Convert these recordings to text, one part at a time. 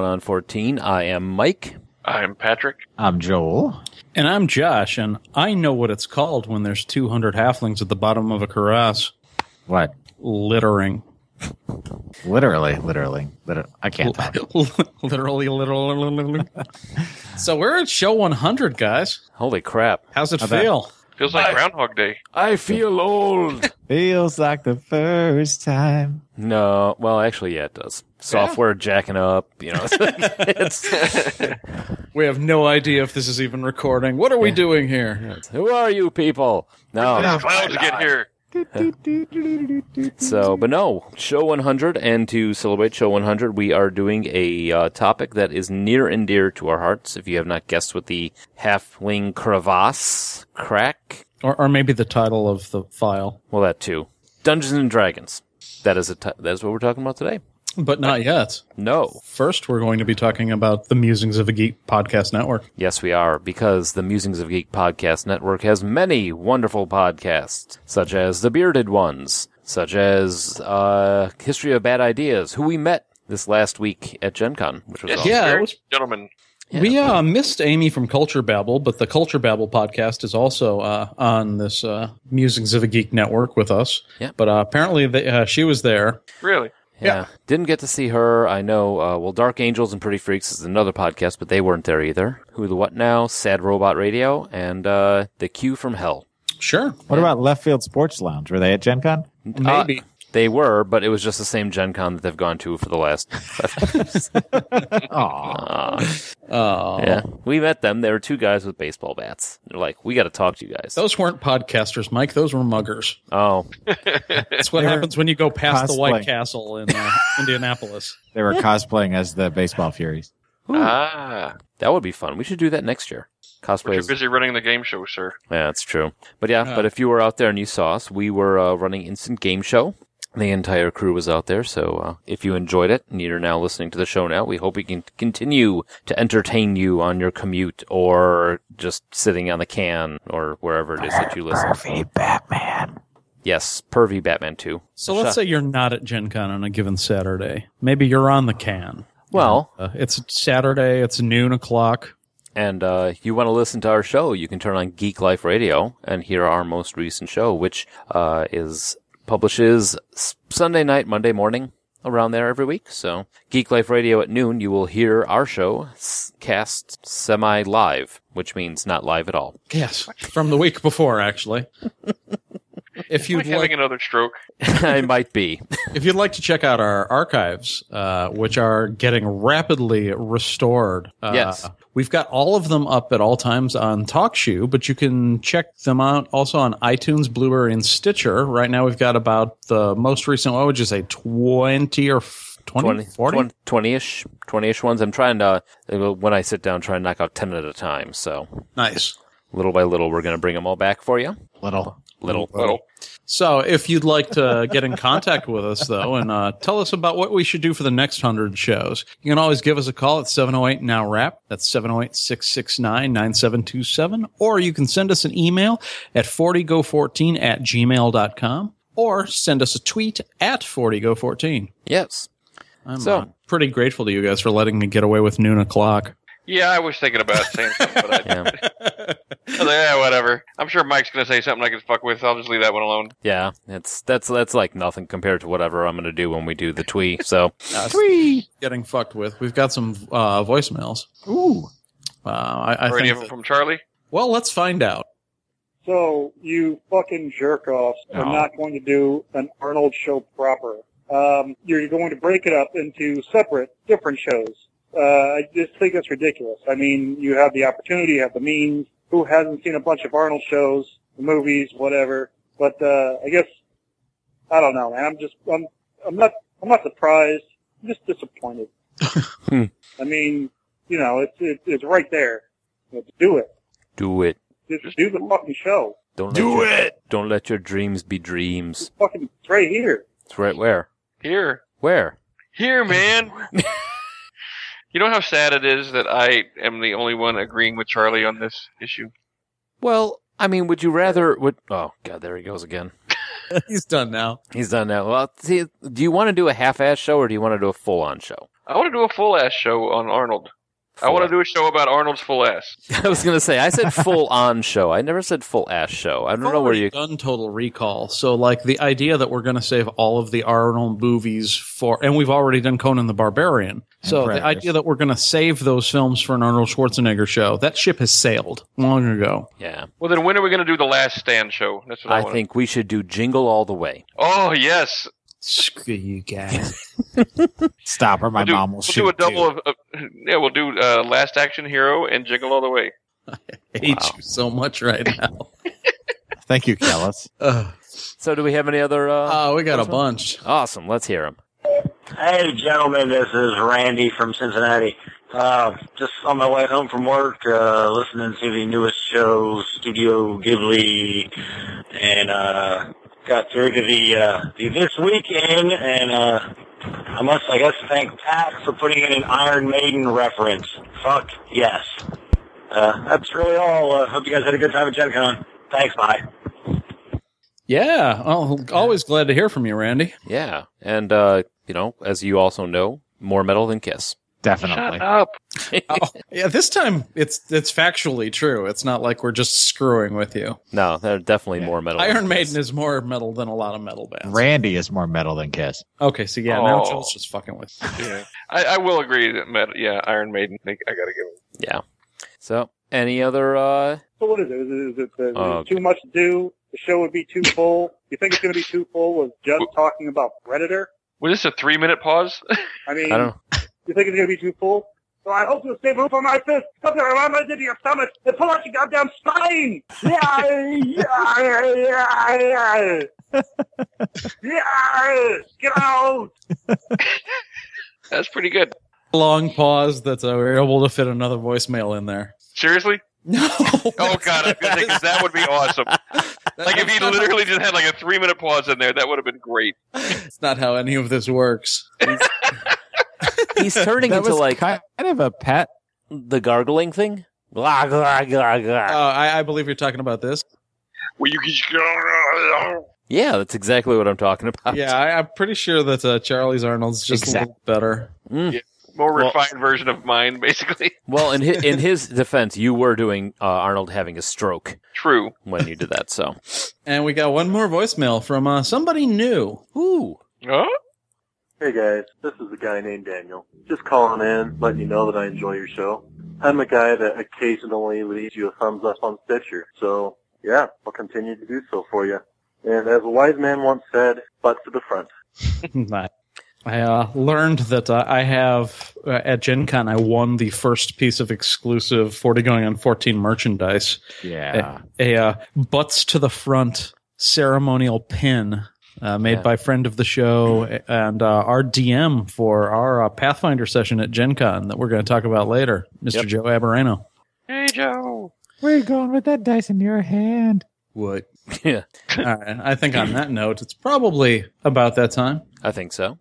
Going on 14. I am Mike. I'm Patrick. I'm Joel. And I'm Josh, and I know what it's called when there's 200 halflings at the bottom of a cuirass. What? Littering. Literally, literally, liter- I can't talk. literally, literally, literally. so we're at show 100, guys. Holy crap. How's it I bet. feel? Feels like Groundhog Day. I feel old. Feels like the first time. no, well, actually, yeah, it does. Software jacking up, you know. it's, We have no idea if this is even recording. What are we doing here? who are you people? No. These clouds get here. So, but no, show 100, and to celebrate show 100, we are doing a uh, topic that is near and dear to our hearts. If you have not guessed what the halfling crevasse crack, Or, or maybe the title of the file, well, that too. Dungeons and Dragons. That is a t- that is what we're talking about today. But not yet. No. First, we're going to be talking about the Musings of a Geek podcast network. Yes, we are, because the Musings of a Geek Podcast Network has many wonderful podcasts, such as The Bearded Ones, such as uh, History of Bad Ideas, who we met this last week at Gen Con, which was Yes, awesome. Yeah, it was- gentlemen. We uh, missed Amy from Culture Babble, but the Culture Babble podcast is also uh, on this uh, Musings of a Geek network with us. Yeah. But uh, apparently they, uh, she was there. Really? Yeah. Didn't get to see her. I know, uh, well, Dark Angels and Pretty Freaks is another podcast, but they weren't there either. Who the What Now, Sad Robot Radio, and uh, The Q from Hell. Sure. What about Left Field Sports Lounge? Were they at Gen Con? Maybe. Uh, they were, but it was just the same Gen Con that they've gone to for the last five years. Aw. Oh. Yeah. We met them. They were two guys with baseball bats. They're like, we got to talk to you guys. Those weren't podcasters, Mike. Those were muggers. Oh, That's what happens when you go past the White. Castle in uh, Indianapolis. They were cosplaying as the Baseball Furies. Ah. that would be fun. We should do that next year. Cosplay you're is busy running the game show, sir. Yeah, that's true. But yeah, but if you were out there and you saw us, we were uh, running Instant Game Show. The entire crew was out there, so uh, if you enjoyed it and you're now listening to the show now, we hope we can continue to entertain you on your commute or just sitting on the can or wherever it is that you listen. Hey, Batman. Yes, Pervy Batman 2. So let's say you're not at Gen Con on a given Saturday. Maybe you're on the can. Well, Uh, it's Saturday. It's noon o'clock. and uh, you want to listen to our show, you can turn on Geek Life Radio and hear our most recent show, which uh, is publishes Sunday night, Monday morning, around there every week. So Geek Life Radio at noon, you will hear our show cast semi live, which means not live at all. Yes, from the week before, actually. if You'd you'd like having another stroke. I might be. if you'd like to check out our archives, uh, which are getting rapidly restored, uh, Yes. we've got all of them up at all times on TalkShoe, but you can check them out also on iTunes, Blubrry, and Stitcher. Right now, we've got about the most recent. What would you say, twenty or f- 20, 20, 20, 20-ish, 20-ish ones. I'm trying to, uh, when I sit down, try and knock out 10 at a time. So Nice. little by little, we're going to bring them all back for you. Little. Little. Little. So, if you'd like to get in contact with us, though, and uh, tell us about what we should do for the next 100 shows, you can always give us a call at 708 Now Rap. That's 708 669 9727. Or you can send us an email at 40go14 at gmail.com or send us a tweet at 40go14. Yes. I'm So- uh, pretty grateful to you guys for letting me get away with noon o'clock. Yeah, I was thinking about saying something, but I, Yeah. I was like, yeah, whatever. I'm sure Mike's going to say something I can fuck with. I'll just leave that one alone. Yeah, it's that's that's like nothing compared to whatever I'm going to do when we do the twee. So Getting fucked with. We've got some uh, voicemails. Ooh. Uh, I, I Or any think of them that- from Charlie. well, let's find out. So you fucking jerk offs are No. not going to do an Arnold show proper. Um, you're going to break it up into separate, different shows. Uh, I just think that's ridiculous. I mean, you have the opportunity, you have the means, who hasn't seen a bunch of Arnold shows, movies, whatever. But uh, I guess I don't know, man. I'm just I'm I'm not I'm not surprised. I'm just disappointed. Hmm. I mean, you know, it's it's, it's right there. Let's do it. Do it. Just do the fucking show. Don't do your, it. Don't let your dreams be dreams. Fucking it's right here. It's right where? Here, Where? here, man. you know how sad it is that I am the only one agreeing with Charlie on this issue. Well, I mean, would you rather? Would oh god, there he goes again. He's done now. He's done now. Well, see, do you want to do a half-ass show or do you want to do a full-on show? I want to do a full ass show on Arnold. I want to do a show about Arnold's full ass. I was gonna say I said full-on show. I never said full-ass show. I don't know where Already you. done Total Recall. So like the idea that we're going to save all of the Arnold movies for, and we've already done Conan the Barbarian. So the idea that we're going to save those films for an Arnold Schwarzenegger show, that ship has sailed long ago. Yeah, Well, then when are we going to do the Last Stand show? That's what I, I think we should do Jingle All the Way. Oh yes, Screw you guys. Stop or my we'll do, mom will we'll shoot. do a double of, of yeah. We'll do uh, Last Action Hero and Jiggle All the Way. I hate Wow. you so much right now. Thank you, Kellis. Ugh. So, do we have any other? Uh, Oh, we got a bunch. awesome. Let's hear them. Hey, gentlemen, this is Randy from Cincinnati. Uh, just on my way home from work, uh, listening to the newest show, Studio Ghibli, and, uh, got through to the, uh, the This Weekend, and, uh, I must, I guess, thank Pat for putting in an Iron Maiden reference. Fuck yes. Uh, that's really all. Uh, hope you guys had a good time at Gen Con. Thanks, bye. Yeah. Always glad to hear from you, Randy. Yeah, and uh, you know, as you also know, more metal than Kiss. Definitely. Shut up. Oh, yeah, this time it's it's factually true. It's not like we're just screwing with you. No, they're definitely more metal. than Iron Kiss. Maiden is more metal than a lot of metal bands. Randy is more metal than Kiss. Okay, so yeah, now Oh. Joel's just fucking with. you. Yeah, I, I will agree that Met, yeah, Iron Maiden. I, I got to give it. Yeah. So, any other? uh So what is it? Is it, is it, is it Oh, too much to do? The show would be too full. You think it's going to be too full with just talking about Predator? Was this a three minute pause? I mean, I don't. You think it's going to be too full? So I hope you'll save room for my fist. Something around my into your stomach and pull out your goddamn spine. Yeah, yeah, yeah, yeah. Yeah, get out. That's pretty good. Long pause. That's uh, we're able to fit another voicemail in there. Seriously? No. Oh god, I was gonna say 'cause that would be awesome. Like if he literally just had like a three minute pause in there, that would have been great. It's not how any of this works. He's turning That into was like kind of a pet. the gargling thing. Glah, glah, glah, Uh, glah. I, I believe you're talking about this. Where you just Yeah, that's exactly what I'm talking about. Yeah, I, I'm pretty sure that uh, Charlie's Arnold's just a little better. Mm. more Well- refined version of mine, basically. Well, in his, in his defense, you were doing uh, Arnold having a stroke True. when you did that. So, And we got one more voicemail from uh, somebody new. ooh, Huh? Hey guys, this is a guy named Daniel. Just calling in, letting you know that I enjoy your show. I'm a guy that occasionally leaves you a thumbs up on Stitcher, so yeah, I'll continue to do so for you. And as a wise man once said, butt to the front. I uh, learned that uh, I have uh, at Gen Con, I won the first piece of exclusive 40 going on 14 merchandise. Yeah. A, a uh, butts to the front ceremonial pin uh, made Yeah. by friend of the show and uh, our DM for our uh, Pathfinder session at Gen Con that we're going to talk about later, Mr. Yep. Joe Aberrano. Hey Joe. Where you going with that dice in your hand? What? yeah, All right. I think on that note, it's probably about that time. I think so.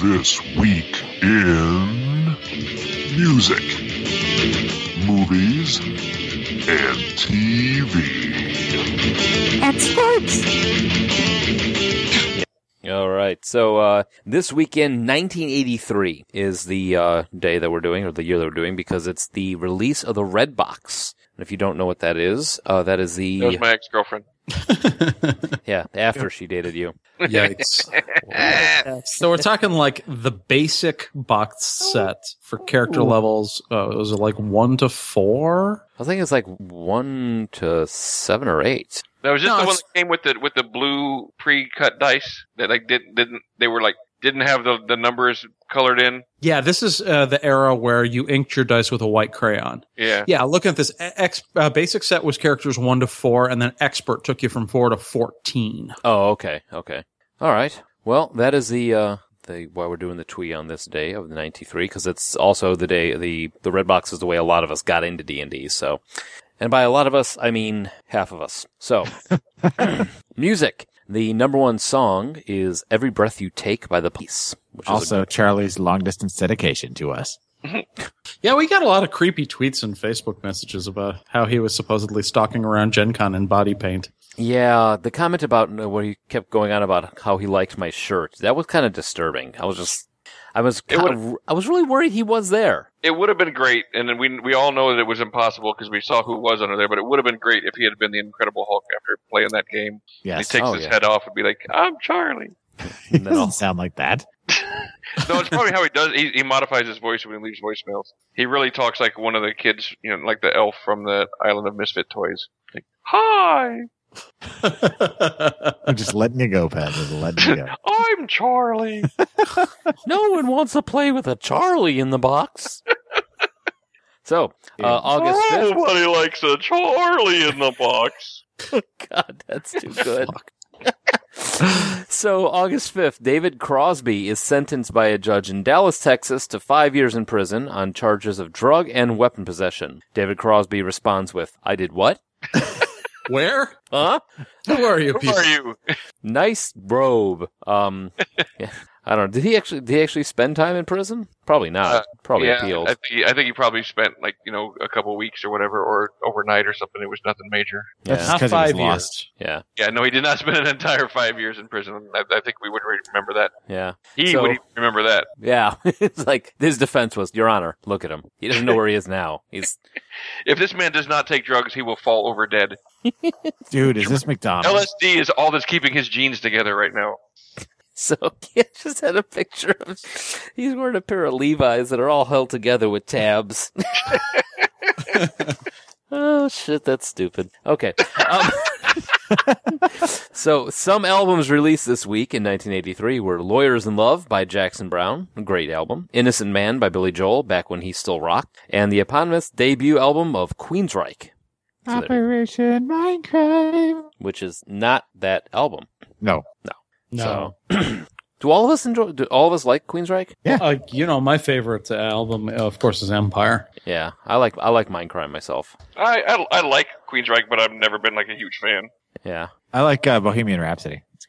This week in music, movies, and TV. And sports. All right. So uh, this weekend, 1983 is the uh, day that we're doing, or the year that we're doing, because it's the release of the Red Box. And if you don't know what that is, uh, that is That was the my ex girlfriend. yeah after she dated you. Yikes. so we're talking like the basic box set for character levels. Uh, was it like one to four? I think it's like one to seven or eight. That was just No, the one that came with the with the blue pre cut dice that like didn't didn't they were like didn't have the the numbers colored in. Yeah, this is uh, the era where you inked your dice with a white crayon. Yeah. Yeah, look at this. Ex, uh, basic set was characters one to four, and then expert took you from four to fourteen. Oh, okay, okay, all right. Well, that is the uh, the why we're doing the twee on this day of the '93 because it's also the day the the red box is the way a lot of us got into D and D. So, and by a lot of us, I mean half of us. So, music. The number one song is "Every Breath You Take" by the Police. Which is a Also, Charlie's long distance dedication to us. Yeah, we got a lot of creepy tweets and Facebook messages about how he was supposedly stalking around Gen Con in body paint. Yeah, the comment about uh, what he kept going on about how he liked my shirt that was kind of disturbing. I was just, I was, kind of, I was really worried he was there. It would have been great, and then we we all know that it was impossible because we saw who was under there. But it would have been great if he had been the Incredible Hulk after playing that game. Yes. He takes Oh, his yeah. head off and be like, "I'm Charlie." He And then I'll- doesn't sound like that. No, it's probably how he does. He, he modifies his voice when he leaves voicemails. He really talks like one of the kids, you know, like the elf from the Island of Misfit Toys. Like, "Hi, I'm just letting you go, Pat. Just letting you go. I'm Charlie." no one wants to play with a Charlie in the box. so, uh, August fifth. Nobody likes a Charlie in the box. God, that's too good. so, August 5th, David Crosby is sentenced by a judge in Dallas, Texas to five years in prison on charges of drug and weapon possession. David Crosby responds with, I did what? Where? Huh? Who are you Who people? are you? Nice robe. Um, yeah, I don't know. Did he actually, did he actually spend time in prison? Probably not. Uh, Probably yeah, appealed. I think, he, I think he probably spent like you know a couple weeks or whatever, or overnight or something. It was nothing major. That's yeah. Not 'cause he was five lost. years. Yeah. Yeah, no, he did not spend an entire five years in prison. I, I think we would remember that. Yeah. He So- would remember that. Yeah. it's like his defense was, Your Honor, look at him. He doesn't know where he is now. He's If this man does not take drugs, he will fall over dead. Dude, is this McDonald's? LSD is all that's keeping his genes together right now. So he just had a picture of he's wearing a pair of Levi's that are all held together with tabs. oh shit, that's stupid. Okay. Um, so some albums released this week in 1983 were "Lawyers in Love" by Jackson Browne, a great album; "Innocent Man" by Billy Joel, back when he still rocked, and the eponymous debut album of Queensryche. So Operation Mindcrime. which is not that album. No. No. So, do all of us enjoy? Do all of us like Queensryche? Yeah. Uh, you know, my favorite uh, album, uh, of course, is Empire. Yeah, I like I like Mindcrime myself. I, I I like Queensryche, but I've never been like a huge fan. Yeah, I like uh, Bohemian Rhapsody. It's.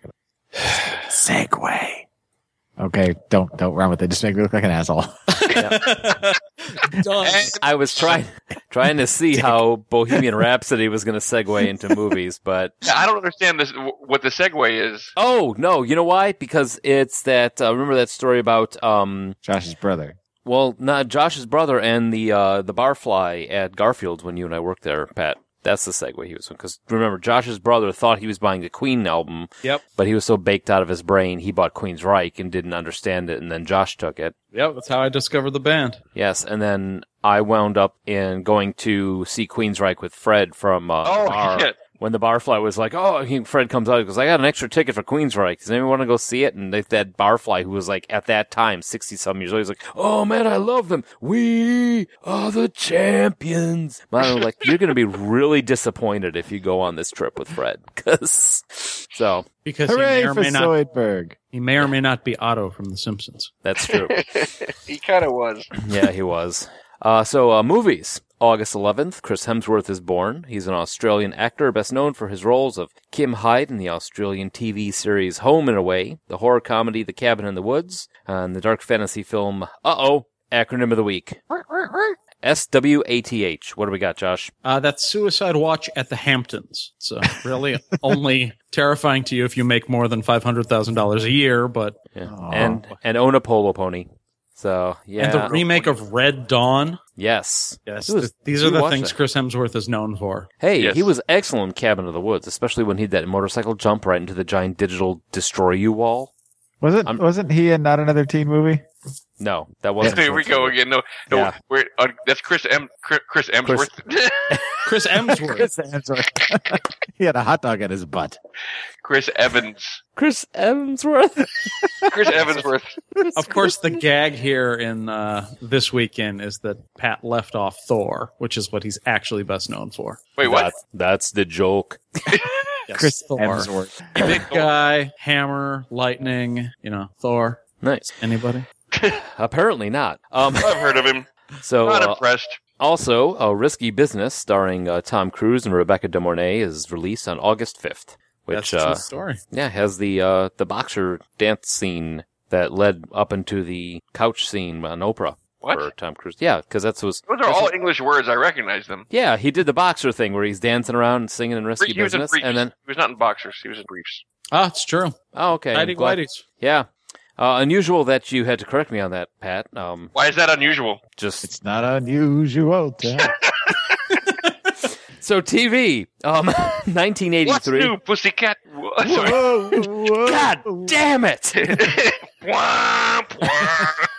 segue. Okay, don't don't run with it. Just make me look like an asshole. Done. I was trying trying to see how Bohemian Rhapsody was going to segue into movies, but Yeah, I don't understand this. What the segue is? oh no, you know why? Because it's that uh, remember that story about um Josh's brother. well not Josh's brother and the uh the barfly at Garfield's when you and I worked there, Pat. That's the segue he was on. because remember Josh's brother thought he was buying the Queen album, Yep. but he was so baked out of his brain he bought Queensryche and didn't understand it, and then Josh took it. Yep, that's how I discovered the band. Yes, and then I wound up in going to see Queensryche with Fred from uh, Oh, the bar. Yeah. When the barfly was like, "Oh," he, Fred comes out, he goes, "I got an extra ticket for Queensryche. Does anyone want to go see it?" And they, that barfly, who was like at that time sixty some years old, he's like, "Oh man, I love them. We are the champions." Man, I'm like, you're gonna be really disappointed if you go on this trip with Fred, because so Because he Hooray may, or may not, Zoidberg. he may or may not be Otto from The Simpsons. that's true. he kind of was. yeah, he was. Uh, so, uh, movies. August 11th, Chris Hemsworth is born. He's an Australian actor, best known for his roles of Kim Hyde in the Australian TV series Home and Away, the horror comedy The Cabin in the Woods, and the dark fantasy film Uh-oh, acronym of the week. S-W-A-T-H. What do we got, Josh? Uh, that's Suicide Watch at the Hamptons. So really only terrifying to you if you make more than $500,000 a year, but Yeah. And, and own a polo pony. So, yeah. and the remake of Red Dawn. yes. Yes, was- th- these are the things that. Chris Hemsworth is known for. Hey, Yes. he was excellent in Cabin of the Woods, especially when he did that motorcycle jump right into the giant digital destroy you wall. Was it? I'm- wasn't he in not another teen movie? No, that wasn't. Here we go again. No, no, Yeah. we're, uh, that's Chris M. Chris, Chris Emsworth. Chris Emsworth. Chris Hemsworth. he had a hot dog at his butt. Chris Evans. Chris Emsworth. Chris Evansworth. of course, the gag here in uh, this weekend is that Pat left off Thor, which is what he's actually best known for. Wait, what? That's, that's the joke. Yes, Chris Thor. Hemsworth. Big guy, hammer, lightning. You know, Thor. Nice. Anybody? Apparently not. Um, I've heard of him. so Not uh, impressed. also, a risky business starring uh, Tom Cruise and Rebecca De Mornay is released on August fifth, That's which a true uh, story. yeah has the uh, the boxer dance scene that led up into the couch scene on Oprah What? for Tom Cruise. Yeah, because that's was Those are all English words. I recognize them. yeah he did the boxer thing where he's dancing around and singing in risky He was in business, briefs. and then he was not in boxers. He was in briefs. Ah, it's true. oh okay, I'm Nighty glad- whities. yeah. Uh, unusual that you had to correct me on that, Pat. Um, Why is that unusual? just It's not unusual to have. so TV. Um, What's 1983. new, pussycat? Sorry. Whoa, whoa. God damn it!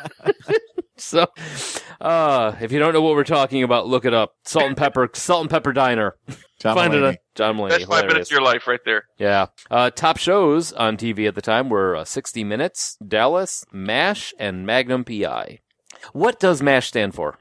Womp, womp. So, uh, if you don't know what we're talking about, look it up. Salt and Pepper, Salt and Pepper Diner. John Find it. On, John Mulaney. That's five minutes of your life right there. Yeah. Uh, top shows on TV at the time were uh, 60 Minutes, Dallas, MASH, and Magnum PI. What does MASH stand for?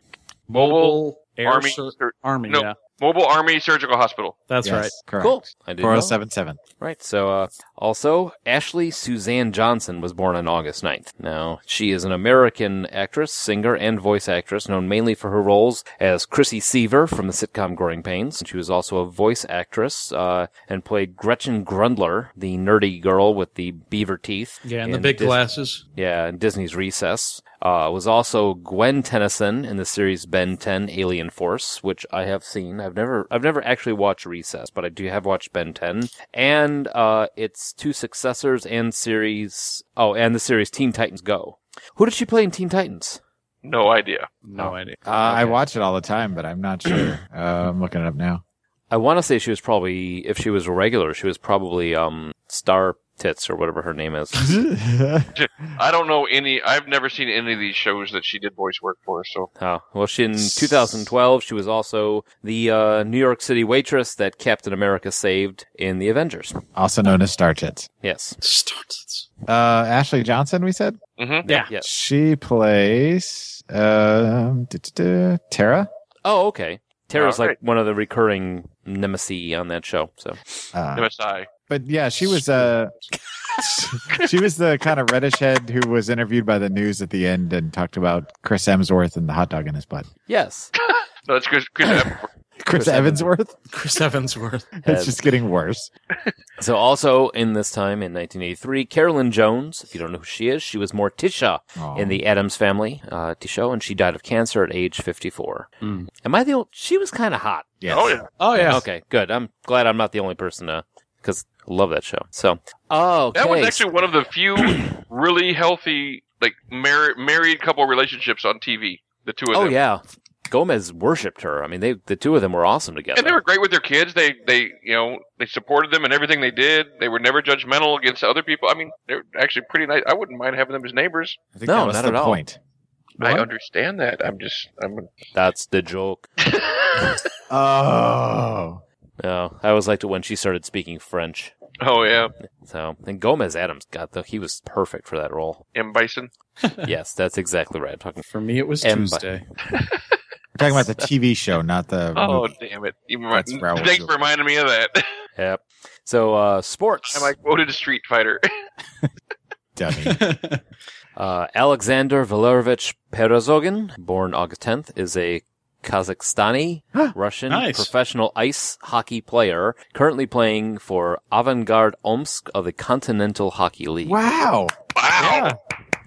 Mobile Air Army. Sur- Sur- Army, no, yeah. Mobile Army Surgical Hospital. That's Yes, right. Correct. Cool. I didn't 4077. Right. So, uh, also, Ashley Suzanne Johnson was born on August 9th. Now, she is an American actress, singer, and voice actress known mainly for her roles as Chrissy Seaver from the sitcom Growing Pains. She was also a voice actress, uh, and played Gretchen Grundler, the nerdy girl with the beaver teeth. Yeah, and the big Dis- glasses. Yeah, in Disney's Recess. Uh, was also Gwen Tennyson in the series Ben 10 Alien Force, which I have seen. I've never, I've never actually watched Recess, but I do have watched Ben 10 and, uh, its two successors and series, oh, and the series Teen Titans Go. Who did she play in Teen Titans? No idea. No idea. Uh, I watch it all the time, but I'm not sure. uh, I'm looking it up now. I want to say she was probably, if she was a regular, she was probably, um, Star Tits or whatever her name is. I don't know any. I've never seen any of these shows that she did voice work for. So Oh, well, she in 2012, she was also the uh, New York City waitress that Captain America saved in the Avengers. also known as Star Tits. Yes. Starts. Uh, Ashley Johnson, we said? mm-hmm. Yeah. Yes. She plays um, duh, duh, duh, Terra. Oh, okay. Terra's All like one of the recurring nemesis on that show. So Uh, MSI. But yeah, she was uh, she was the kind of reddish head who was interviewed by the news at the end and talked about Chris Emsworth and the hot dog in his butt. yes, No, it's Chris. Chris Evans. Chris, Chris Evansworth. Chris Evansworth. It's just getting worse. so also in this time in 1983, Carolyn Jones. If you don't know who she is, she was Morticia Aw. in the Addams Family uh, TV show, and she died of cancer at age 54. Mm. Am I the? Old, she was kind of hot. Yes. Oh yeah. Oh yeah. Okay, good. I'm glad I'm not the only person to because I love that show. So, oh, okay. That was actually one of the few really healthy, like mar- married couple relationships on TV. The two of oh, them. oh yeah. Gomez worshipped her. I mean, they the two of them were awesome together. And they were great with their kids. They, they, you know, they supported them in everything they did. They were never judgmental against other people. I mean, they're actually pretty nice. I wouldn't mind having them as neighbors. I think No, that was not the at all. point. I understand that. I'm just, I'm. That's the joke. Oh. No, I always liked it when she started speaking French. Oh yeah, So, and Gomez Addams got the he was perfect for that role. M Bison. yes, that's exactly right. I'm talking. For me, it was M- Tuesday. We're talking about the TV show, not the. Oh movie. damn it! You remind, thanks for reminding me of that. Yep. So, uh, sports. I'm like quoted a Street Fighter. dummy. Uh, Alexander Valerovich Perezhogin, born August 10th, is a Kazakhstani Russian Nice. professional ice hockey player currently playing for Avangard Omsk of the Continental Hockey League. wow. wow.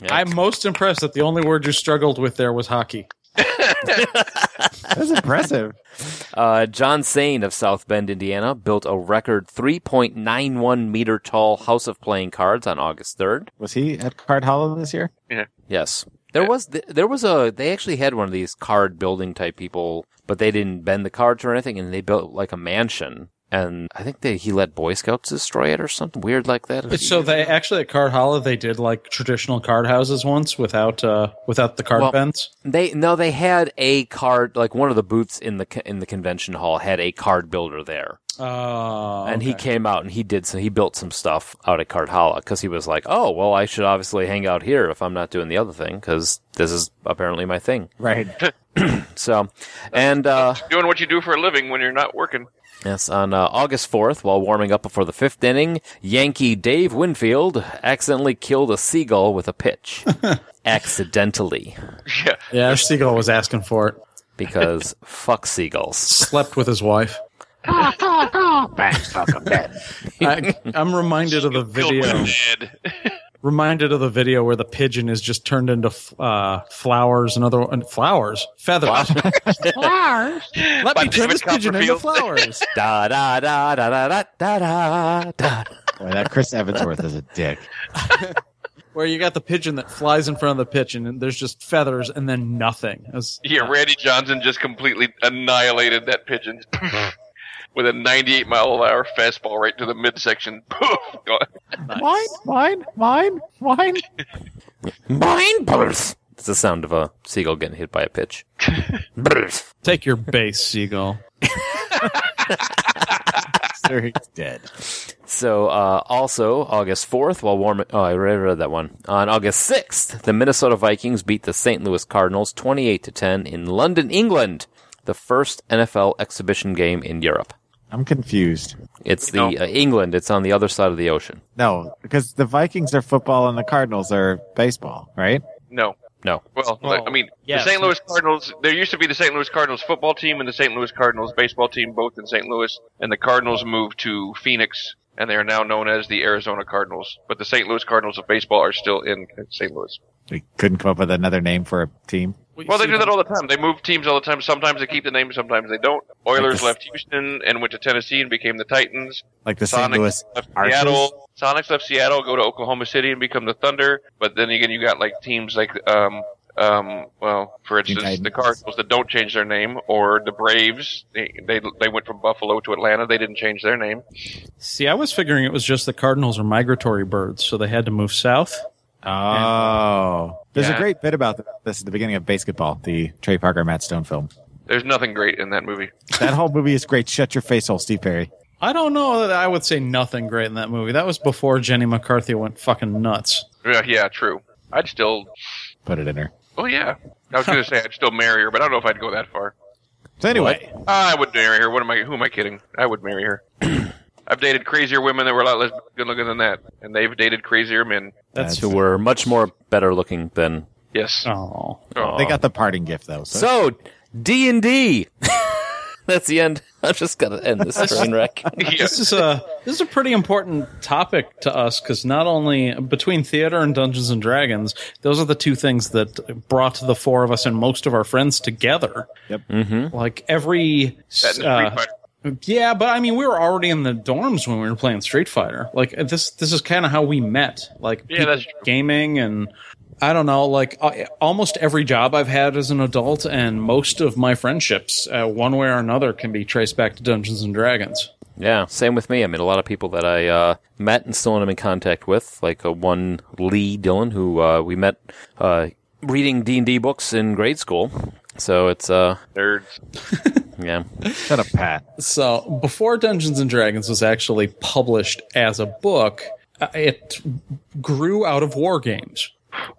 Yeah. I'm most impressed that the only word you struggled with there was hockey. That's impressive. Uh, John Sane of South Bend, Indiana, built a record 3.91 meter tall house of playing cards on August 3rd. Was he at Cardhalla this year? Yeah. Yes. There was th- there was a they actually had one of these card building type people, but they didn't bend the cards or anything, and they built like a mansion and I think they he let Boy Scouts destroy it or something weird like that. So they actually at Cardhalla they did like traditional card houses once without uh without the card Well, bends. They no, they had a card like one of the booths in the in the convention hall had a card builder there, Oh, and he came out and he did some he built some stuff out at Cardhalla because he was like, oh well, I should obviously hang out here if I'm not doing the other thing because this is apparently my thing. Right. So, and uh, Doing what you do for a living when you're not working. Yes, on uh, August 4th, while warming up before the fifth inning, Yankee Dave Winfield accidentally killed a seagull with a pitch. accidentally. Yeah. Yeah, Seagull was asking for it. Because fuck seagulls. Slept with his wife. I, I'm reminded of the video. Reminded of the video where the pigeon is just turned into uh, flowers and other uh, flowers, feathers. Flowers. Let By me turn this pigeon into flowers. da da da da da da da da da. Boy, that Chris Evansworth is a dick. where you got the pigeon that flies in front of the pigeon, and there's just feathers and then nothing. It's- Yeah, Randy Johnson just completely annihilated that pigeon with a 98 mile an hour fastball right to the midsection. Poof! Gone. Mine, mine, mine, mine. Mine burst. It's the sound of a seagull getting hit by a pitch. Burst. Take your base, Seagull. Sir, he's dead. So, uh, also, August 4th, while warming, oh, I already read that one. On August 6th, the Minnesota Vikings beat the St. Louis Cardinals 28 to 10 in London, England, the first NFL exhibition game in Europe. I'm confused. It's the No. uh, England. It's on the other side of the ocean. No, because the Vikings are football and the Cardinals are baseball, right? No. No. Well, Well, I mean, yes. the St. Louis Cardinals, there used to be the St. Louis Cardinals football team and the St. Louis Cardinals baseball team, both in St. Louis, and the Cardinals moved to Phoenix, and they are now known as the Arizona Cardinals. But the St. Louis Cardinals of baseball are still in St. Louis. They couldn't come up with another name for a team. Well, they do that all the time. They move teams all the time. Sometimes they keep the name, sometimes they don't. Oilers the- left Houston and went to Tennessee and became the Titans. Like the St. Sonics Louis left Archers. Seattle. Sonics left Seattle, go to Oklahoma City and become the Thunder. But then again, you got like teams like, um, um, well, for instance, the Cardinals that don't change their name, or the Braves. They, they they went from Buffalo to Atlanta. They didn't change their name. See, I was figuring it was just the Cardinals are migratory birds, so they had to move south. Oh, there's Yeah. a great bit about this at the beginning of BASEketball, the Trey Parker Matt Stone film. There's nothing great in that movie. That whole movie is great. Shut your face hole, Steve Perry. I don't know that I would say nothing great in that movie. That was before Jenny McCarthy went fucking nuts. Yeah, yeah, true. I'd still. Put it in her. Oh yeah, I was gonna say I'd still marry her, but I don't know if I'd go that far. So anyway, I would marry her. What am I? Who am I kidding? I would marry her. I've dated crazier women that were a lot less good looking than that, and they've dated crazier men. That's Who were much more better looking than. Yes. oh. They got the parting gift though. So, So, D and D. That's the end. I'm just gonna end this train wreck. Yeah. This is a this is a pretty important topic to us because not only between theater and Dungeons and Dragons, those are the two things that brought the four of us and most of our friends together. Yep. Mm-hmm. Like every That and uh, Fighter. Yeah, but I mean, we were already in the dorms when we were playing Street Fighter. Like this, this is kind of how we met. Like Yeah, people that's true. gaming, and I don't know. Like uh, almost every job I've had as an adult, and most of my friendships, uh, one way or another, can be traced back to Dungeons and Dragons. Yeah, same with me. I mean, a lot of people that I uh, met and still am in contact with, like uh, one Lee Dillon, who uh, we met uh, reading D and D books in grade school. So it's uh, Nerds. yeah, shut up, Pat. So before Dungeons and Dragons was actually published as a book, uh, it grew out of war games.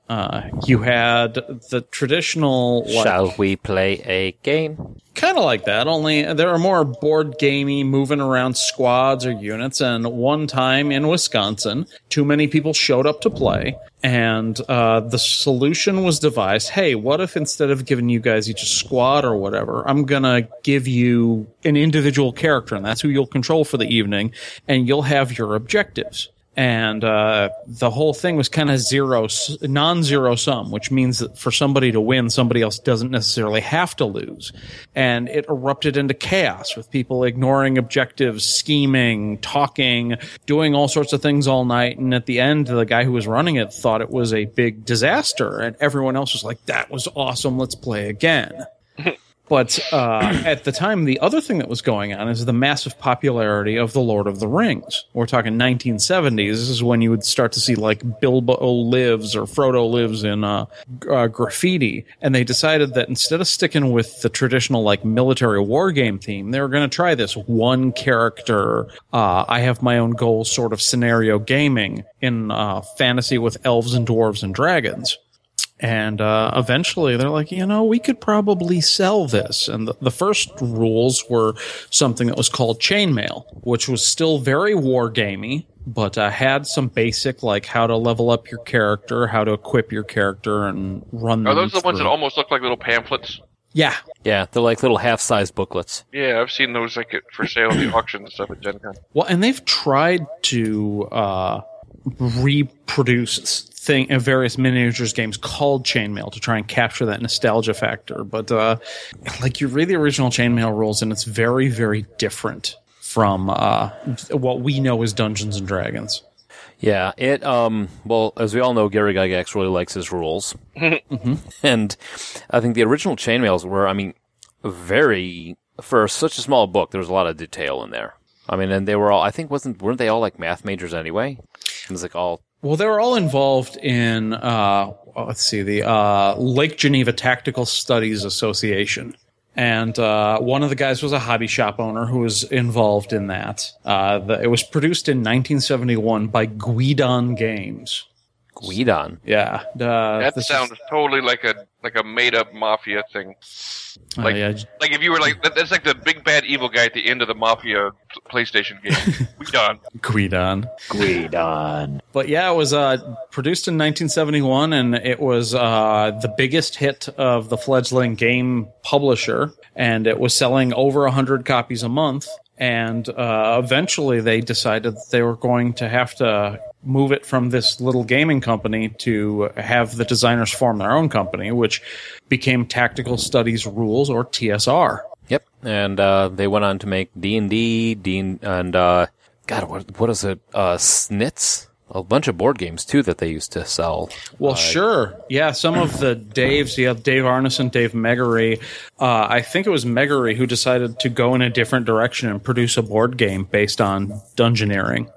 Uh, you had the traditional like, shall we play a game? kind of like that only there are more board gamey moving around squads or units and one time in wisconsin too many people showed up to play and uh, the solution was devised hey what if instead of giving you guys each a squad or whatever i'm gonna give you an individual character and that's who you'll control for the evening and you'll have your objectives and uh, the whole thing was kind of zero, non-zero sum, which means that for somebody to win, somebody else doesn't necessarily have to lose. And it erupted into chaos with people ignoring objectives, scheming, talking, doing all sorts of things all night. And at the end, the guy who was running it thought it was a big disaster, and everyone else was like, "That was awesome. Let's play again." But uh, at the time, the other thing that was going on is the massive popularity of the Lord of the Rings. We're talking 1970s. This is when you would start to see like Bilbo lives or Frodo lives in uh, uh, graffiti, and they decided that instead of sticking with the traditional like military war game theme, they were going to try this one character. Uh, I have my own goal sort of scenario gaming in uh, fantasy with elves and dwarves and dragons. And uh, eventually they're like, you know, we could probably sell this. And the, the first rules were something that was called chainmail, which was still very war gamey, but uh, had some basic like how to level up your character, how to equip your character, and run. Are them those the ones that almost look like little pamphlets? Yeah, Yeah, they're like little half-size booklets. Yeah, I've seen those like for sale at the auction and stuff at Gen Con. Well, and they've tried to uh, reproduce thing in various miniatures games called chainmail to try and capture that nostalgia factor. But uh, like you read the original chainmail rules, and it's very, very different from uh, what we know as Dungeons and Dragons. Yeah, it um well, as we all know, Gary Gygax really likes his rules. And I think the original chainmails were, I mean, very for such a small book, there was a lot of detail in there. I mean, and they were all I think wasn't weren't they all like math majors anyway? It was like all Well, they were all involved in, uh, let's see, the uh, Lake Geneva Tactical Studies Association. And uh, one of the guys was a hobby shop owner who was involved in that. Uh, the, it was produced in 1971 by Guidon Games. Guidon. Yeah. Uh, That this is- sounds totally like a like a made up mafia thing. uh, Like yeah, like if you were like that, that's like the big bad evil guy at the end of the mafia PlayStation game. we done. Guidon. Guidon. But yeah, it was uh, produced in 1971, and it was uh, the biggest hit of the fledgling game publisher, and it was selling over 100 copies a month. And uh, eventually, they decided that they were going to have to move it from this little gaming company to have the designers form their own company, which became Tactical Studies Rules or TSR. Yep. And uh they went on to make D&D, D and uh god what what is it? Uh Snits? A bunch of board games too that they used to sell. Well, sure. Yeah, some of the Daves, you have Dave Arneson, Dave Megarry. Uh, I think it was Megarry who decided to go in a different direction and produce a board game based on Dungeoneering.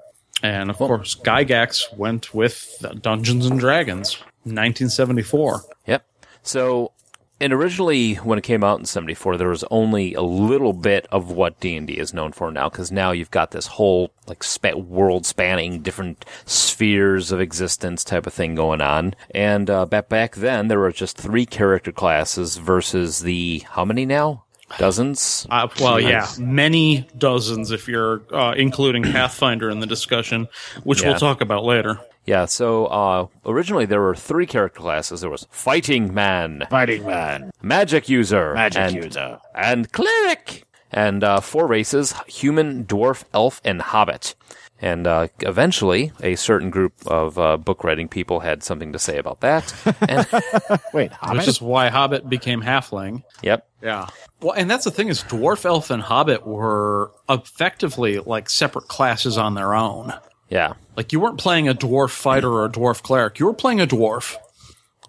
And of course, Gygax went with Dungeons and Dragons, 1974. Yep. So, and originally when it came out in 74, there was only a little bit of what D&D is known for now, because now you've got this whole, like, spa- world-spanning different spheres of existence type of thing going on. And, uh, back, back then, there were just three character classes versus the, how many now? Dozens? Uh, well, yeah, many dozens if you're uh, including Pathfinder in the discussion, which Yeah. we'll talk about later. Yeah, so, uh, originally there were three character classes. There was Fighting Man, Fighting man. Magic User, Magic and user. and cleric, and uh, four races: human, dwarf, elf, and hobbit. And uh, eventually, a certain group of uh, book writing people had something to say about that. And Wait, Which Hobbit? is why Hobbit became Halfling. yep, Yeah. Well, and that's the thing is dwarf, elf, and hobbit were effectively like separate classes on their own. yeah, Like you weren't playing a dwarf fighter or a dwarf cleric. You were playing a dwarf.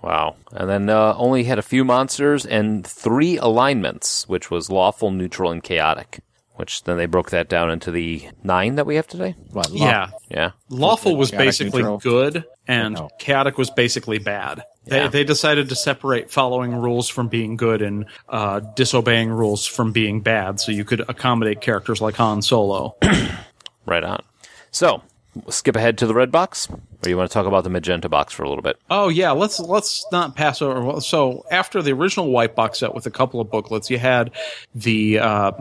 wow. And then uh, only had a few monsters and three alignments, which was lawful, neutral, and chaotic. Which then they broke that down into the nine that we have today. What, law- Yeah. Yeah, Lawful was Chaotic basically neutral? good, and No. chaotic was basically bad. They, Yeah. they decided to separate following rules from being good and uh, disobeying rules from being bad, so you could accommodate characters like Han Solo. right on. So, we'll skip ahead to the red box, or you want to talk about the magenta box for a little bit? Oh yeah, let's let's not pass over. So after the original white box set with a couple of booklets, you had the uh,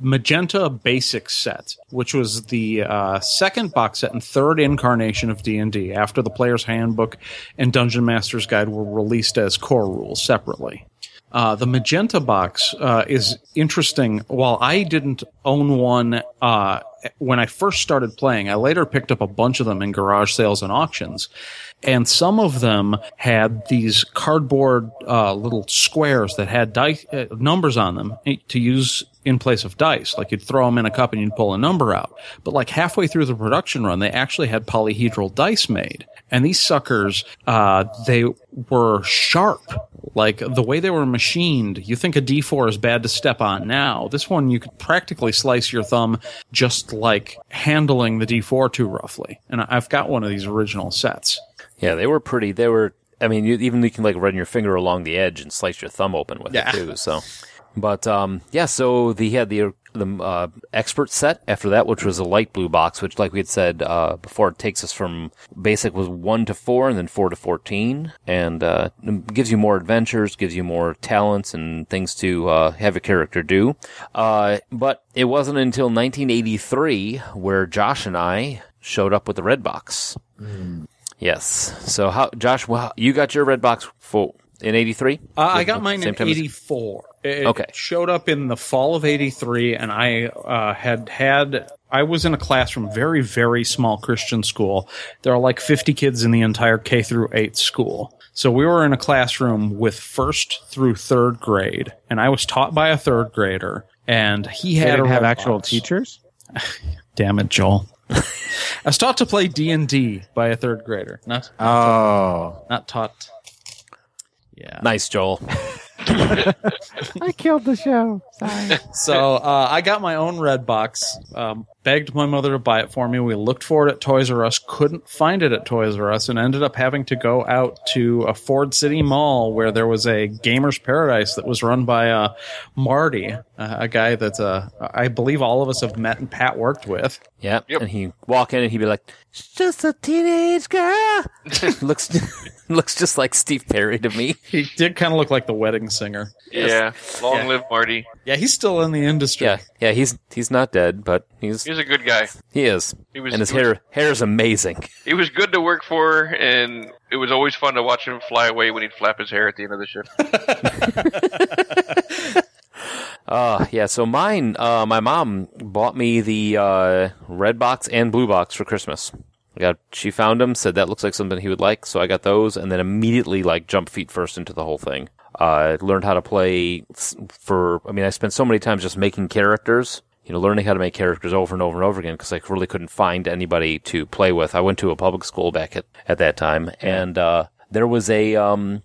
magenta basic set, which was the uh, second box set and third incarnation of D and D. After the Player's Handbook and Dungeon Master's Guide were released as core rules separately. Uh, the magenta box uh, is interesting. While I didn't own one uh, when I first started playing, I later picked up a bunch of them in garage sales and auctions. And some of them had these cardboard uh, little squares that had uh, numbers on them to use in place of dice. Like you'd throw them in a cup and you'd pull a number out. But like halfway through the production run, they actually had polyhedral dice made. And these suckers, uh, they were sharp. Like the way they were machined, you think a D4 is bad to step on now. This one, you could practically slice your thumb just like handling the D4 too roughly. And I've got one of these original sets. Yeah, they were pretty. They were. I mean, you, even you can like run your finger along the edge and slice your thumb open with Yeah. it too. So, but um, yeah. So the had the the uh, expert set after that, which was a light blue box, which, like we had said uh, before, it takes us from basic was one to four, and then four to fourteen, and uh, gives you more adventures, gives you more talents and things to uh, have a character do. Uh, but it wasn't until 1983 where Josh and I showed up with the red box. Yes. So how, Josh? Well, you got your red box full in '83. Uh, I got mine in time as- '84. It Okay. showed up in the fall of '83, and I uh, had had. I was in a classroom, very very small Christian school. There are like 50 kids in the entire K through 8 school. So we were in a classroom with first through third grade, and I was taught by a third grader, and he had have actual box. teachers. Damn it, Joel. I was taught to play D and D by a third grader, not Oh, not taught. Yeah. Nice, Joel. I killed the show. Sorry. So uh, I got my own red box. Um, begged my mother to buy it for me. We looked for it at Toys R Us, couldn't find it at Toys R Us, and ended up having to go out to a Ford City Mall where there was a Gamers Paradise that was run by uh, Marty, uh, a guy that uh, I believe all of us have met and Pat worked with. Yeah. Yep. And he walk in and he'd be like, "It's just a teenage girl." looks looks just like Steve Perry to me. He did kind of look like the wedding singer. Yeah. Long Yeah. live Marty. Yeah, he's still in the industry. Yeah. Yeah. He's he's not dead, but he's He's a good guy. he is. He was- and his he was- hair hair is amazing. He was good to work for, and it was always fun to watch him fly away when he'd flap his hair at the end of the shift. Uh yeah. So mine, uh, my mom bought me the uh, red box and blue box for Christmas. I got she found them, said that looks like something he would like, so I got those, and then immediately like jumped feet first into the whole thing. Uh, learned how to play for. I mean, I spent so many times just making characters. You know, learning how to make characters over and over and over again because I really couldn't find anybody to play with. I went to a public school back at at that time, and uh, there was a um,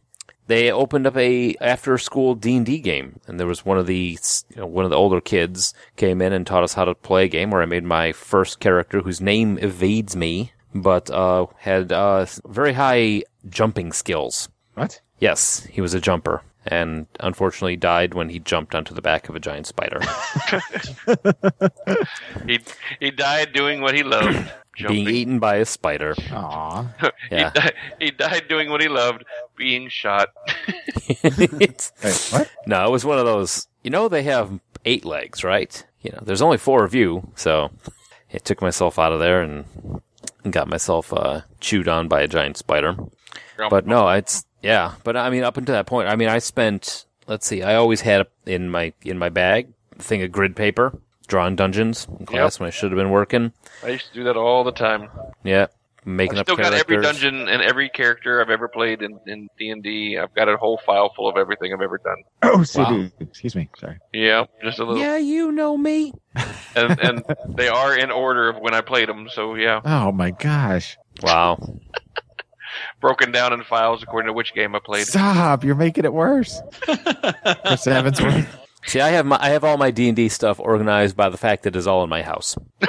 they opened up a after school D&D game and there was one of the you know, one of the older kids came in and taught us how to play a game where I made my first character whose name evades me but uh, had uh, very high jumping skills. What? Yes, he was a jumper and unfortunately died when he jumped onto the back of a giant spider. he he died doing what he loved. being eaten by a spider. Aw. Yeah. he, died, he died doing what he loved, being shot. Wait, what? No, it was one of those. You know, they have eight legs, right? You know, there's only four of you, so I took myself out of there and got myself uh, chewed on by a giant spider. But no, it's yeah. But I mean, up until that point, I mean, I spent. Let's see, I always had in my in my bag a thing of grid paper, drawing dungeons in class when I should have been working. I used to do that all the time. Yeah, making I've up still got every dungeon and every character I've ever played in in D and D. I've got a whole file full of everything I've ever done. Oh, CD. Excuse me. Sorry. Yeah, just a little. Yeah, you know me. And and they are in order of when I played them. So yeah, Oh my gosh. Wow. Broken down in files according to which game I played. Stop. You're making it worse. Chris Evansworth. See, I have my I have all my D and D stuff organized by the fact that it's all in my house.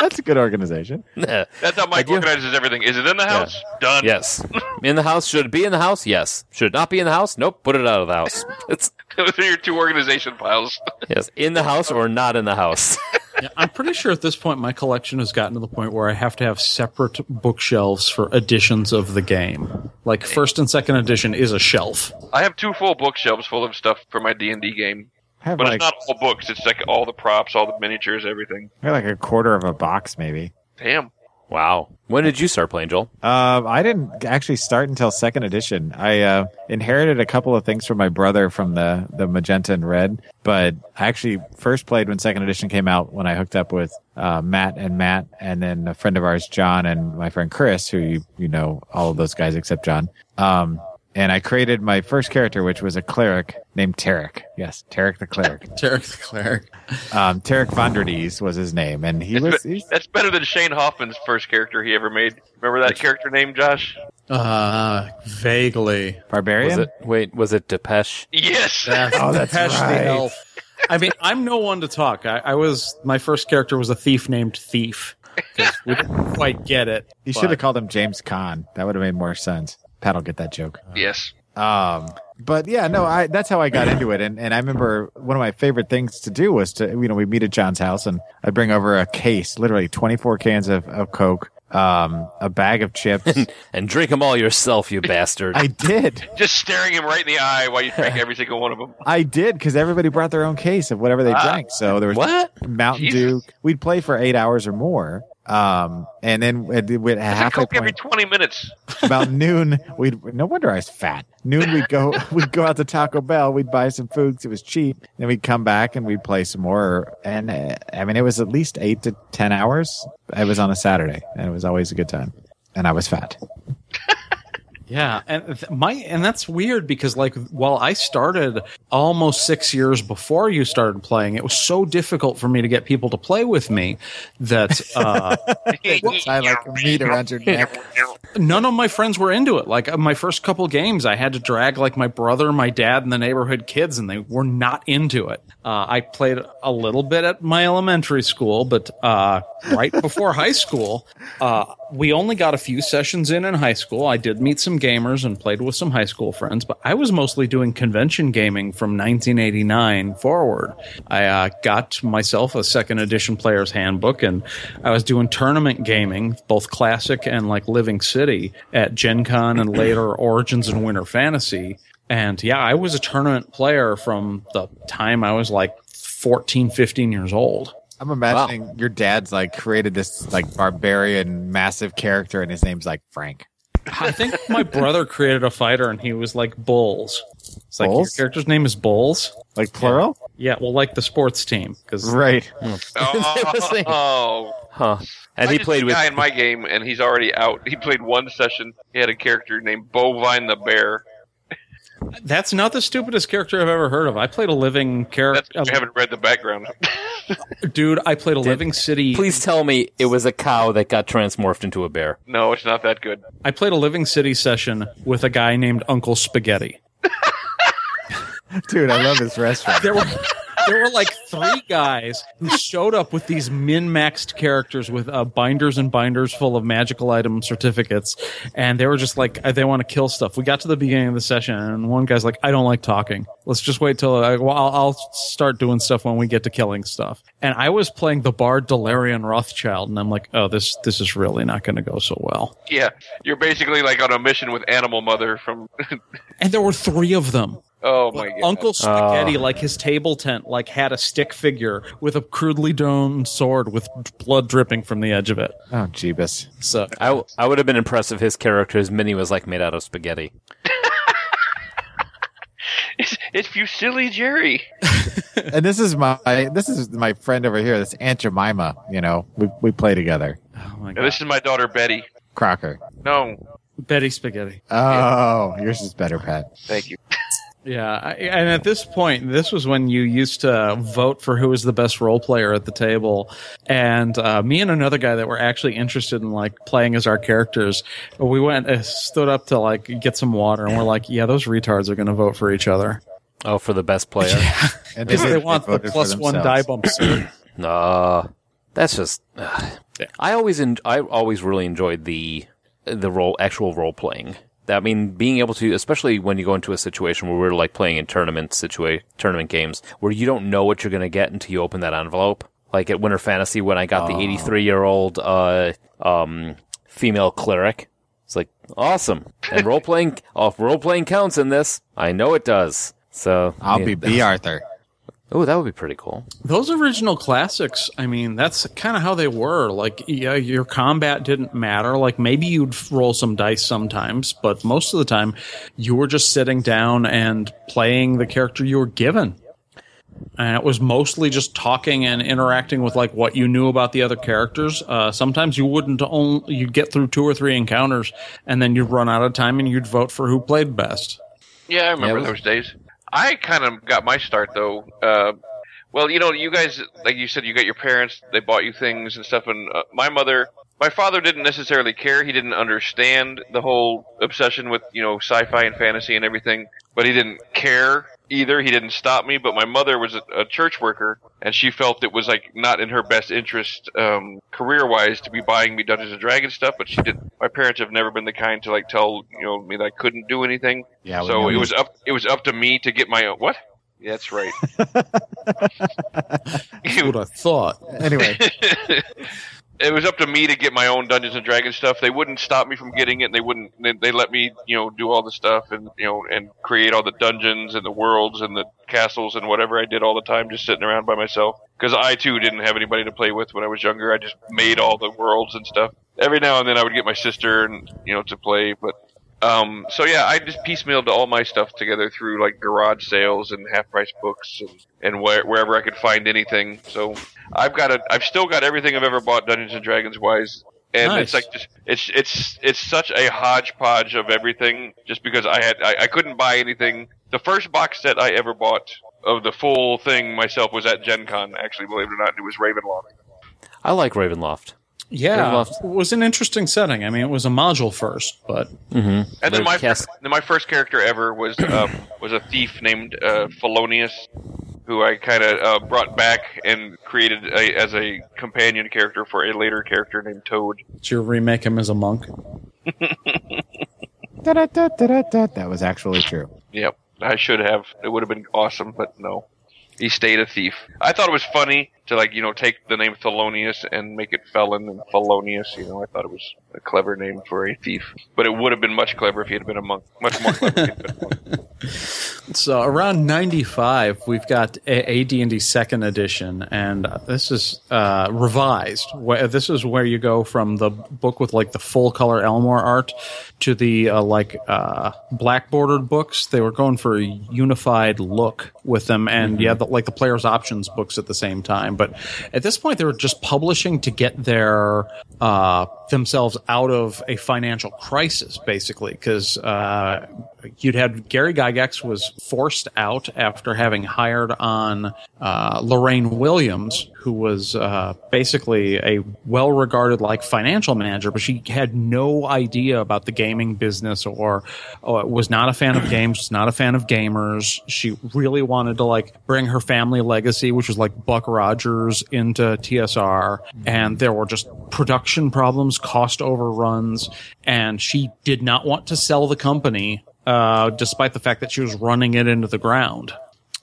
That's a good organization. That's how Mike organizes everything. Is it in the house? Done. Yes. In the house. Should it be in the house? Yes. Should it not be in the house? Nope. Put it out of the house. It's Those are your two organization files. yes. In the house or not in the house. Yeah, I'm pretty sure at this point my collection has gotten to the point where I have to have separate bookshelves for editions of the game. Like first and second edition is a shelf. I have two full bookshelves full of stuff for my D and D game, I have but like, it's not all books. It's like all the props, all the miniatures, everything. I have like a quarter of a box, maybe. Damn. Wow. When did you start playing, Joel? Um, I didn't actually start until second edition. I uh, inherited a couple of things from my brother from the the magenta and red, but I actually first played when second edition came out when I hooked up with uh, Matt and Matt, and then a friend of ours, John, and my friend Chris, who you you know all of those guys except John. Um, and I created my first character, which was a cleric named Tarek. Yes, Tarek the cleric. Tarek the cleric. Um, Tarek Vonderdies was his name, and he was. That's, He's, that's better than Shane Hoffman's first character he ever made. Remember that character name, Josh? Uh, vaguely. Was barbarian. it? Wait, was it Depeche? Yes. Oh, that's Depeche the right. elf. I mean, I'm no one to talk. I, I was my first character was a thief named Thief. we didn't quite get it. You should have called him James Caan. That would have made more sense. Pat will get that joke. yes. Um, but yeah, no, I that's how I got into it. And and I remember one of my favorite things to do was to you know we meet at John's house and I bring over a case, literally 24 cans of, of Coke, um, a bag of chips. And drink them all yourself, you bastard. I did, Just staring him right in the eye while you drink every single one of them. I did because everybody brought their own case of whatever they Ah. drank. So there was what? Mountain Jesus. Dew. We'd play for eight hours or more. Um, and then at, at It's a halfway Coke every 20 minutes. about noon, we'd no wonder I was fat. Noon, we'd go we'd go out to Taco Bell, we'd buy some food 'cause it was cheap. Then we'd come back and we'd play some more. And uh, I mean, it was at least eight to ten hours. It was on a Saturday, and it was always a good time. And I was fat. Yeah, and th- my and that's weird because like while I started almost six years before you started playing, it was so difficult for me to get people to play with me that uh, I like meat around your neck. none of my friends were into it. Like my first couple games, I had to drag like my brother, my dad, and the neighborhood kids, and they were not into it. Uh, I played a little bit at my elementary school, but uh, right before high school, uh, we only got a few sessions in in high school. I did meet some gamers and played with some high school friends, but I was mostly doing convention gaming from 1989 forward. I uh, got myself a second edition player's handbook, and I was doing tournament gaming, both classic and like Living City at Gen Con and later Origins and Winter Fantasy. And yeah, I was a tournament player from the time I was like 14, 15 years old. I'm imagining your dad's like created this like barbarian massive character, and his name's like Frank. I think my brother created a fighter and he was like Bulls. It's like Bulls? your character's name is Bulls. Like plural, Yeah, well, like the sports team because right? Hmm. Oh. oh. Huh. And I he just played a with. guy in my game, and he's already out. He played one session. He had a character named Bovine the Bear. That's not the stupidest character I've ever heard of. I played a living character, I haven't read the background. dude. I played a living city. Please tell me it was a cow that got transmorphed into a bear. no, it's not that good. I played a living city session with a guy named Uncle Spaghetti. Dude, I love his restaurant. There were there were like three guys who showed up with these min-maxed characters with uh, binders and binders full of magical item certificates, and they were just like uh, they want to kill stuff. We got to the beginning of the session, and one guy's like, "I don't like talking. Let's just wait till I, well, I'll, I'll start doing stuff when we get to killing stuff." And I was playing the bard Delarian Rothschild, and I'm like, "Oh, this this is really not going to go so well." Yeah, you're basically like on a mission with Animal Mother from. And there were three of them. Oh my god! Uncle Spaghetti, ah. like his table tent, like had a stick figure with a crudely drawn sword with blood dripping from the edge of it. Oh, Jeebus. So I, w- I would have been impressed if his character's mini was like made out of spaghetti. It's, it's Fusilli Jerry. and this is my this is my friend over here. This Aunt Jemima. You know, we we play together. Oh my And god. this is my daughter Betty. Crocker. No, Betty Spaghetti. Oh, yours is better, Pat. thank you. Yeah, I, and at this point, this was when you used to vote for who was the best role player at the table. And uh, me and another guy that were actually interested in like playing as our characters, we went uh, stood up to like get some water, and we're like, "Yeah, those retards are going to vote for each other Oh, for the best player. And because they did. want the plus one die bump." suit." Uh, that's just. Uh, I always en- I always really enjoyed the the role actual role playing. I mean, being able to, especially when you go into a situation where we're like playing in tournament situa- tournament games where you don't know what you're going to get until you open that envelope. Like at Winter Fantasy, when I got the 83 year old uh, um, female cleric, it's like awesome. And role playing, oh, role playing counts in this. I know it does. So I'll yeah. be B. Arthur. Oh, that would be pretty cool. Those original classics, I mean, that's kind of how they were. Like, yeah, your combat didn't matter. Like, maybe you'd roll some dice sometimes, but most of the time, you were just sitting down and playing the character you were given. and it was mostly just talking and interacting with like what you knew about the other characters. Uh, sometimes you wouldn't only you'd get through two or three encounters, and then you'd run out of time, and you'd vote for who played best. Yeah, I remember Yeah, was- those days. I kind of got my start though. Uh, well, you know, you guys, like you said, you got your parents. They bought you things and stuff. And uh, my mother, my father didn't necessarily care. He didn't understand the whole obsession with you know sci-fi and fantasy and everything. But he didn't care either. He didn't stop me. But my mother was a, a church worker, and she felt it was like not in her best interest, um, career-wise, to be buying me Dungeons and Dragons stuff. But she did. My parents have never been the kind to like tell you know me that I couldn't do anything. Yeah, So it was up. It was up to me to get my own. What? Yeah, that's right. That's what I thought. Anyway, it was up to me to get my own Dungeons and Dragons stuff. They wouldn't stop me from getting it. And they wouldn't. They, they let me, you know, do all the stuff and you know and create all the dungeons and the worlds and the castles and whatever I did all the time, just sitting around by myself. Because I too didn't have anybody to play with when I was younger. I just made all the worlds and stuff. Every now and then I would get my sister and you know to play, but um, so yeah, I just piecemealed all my stuff together through like garage sales and half price books and, and where, wherever I could find anything. So I've got a, I've still got everything I've ever bought Dungeons and Dragons wise. And it's like just, it's it's it's such a hodgepodge of everything. Just because I had I, I couldn't buy anything. The first box set I ever bought of the full thing myself was at Gen Con. Actually, believe it or not, it was Ravenloft. I like Ravenloft. Yeah, Ravenloft. it was an interesting setting. I mean, it was a module first, but And then my cast- then my first character ever was um, was a thief named uh, Felonius, who I kind of uh, brought back and created a, as a companion character for a later character named Toad. did you remake him as a monk? that was actually true. Yep, I should have. It would have been awesome, but no. He stayed a thief. I thought it was funny to like you know take the name Thelonious and make it Felon and Felonious. You know, I thought it was a clever name for a thief. But it would have been much clever if he had been a monk. Much more clever if he had been a monk. So around 95, we've got a- AD&D second edition, and this is uh, revised. This is where you go from the book with like the full color Elmore art to the uh, like uh, black bordered books. They were going for a unified look with them, and you had the, like the player's options books at the same time. But at this point, they were just publishing to get their uh, themselves out of a financial crisis, basically, because uh, you'd had Gary Gygax was forced out after having hired on uh, Lorraine Williams, who was uh, basically a well-regarded like financial manager, but she had no idea about the gaming business or was not a fan of games, was not a fan of gamers. She really wanted to like bring her family legacy, which was like Buck Rogers, into TSR, and there were just production problems, cost overruns, and she did not want to sell the company uh, despite the fact that she was running it into the ground.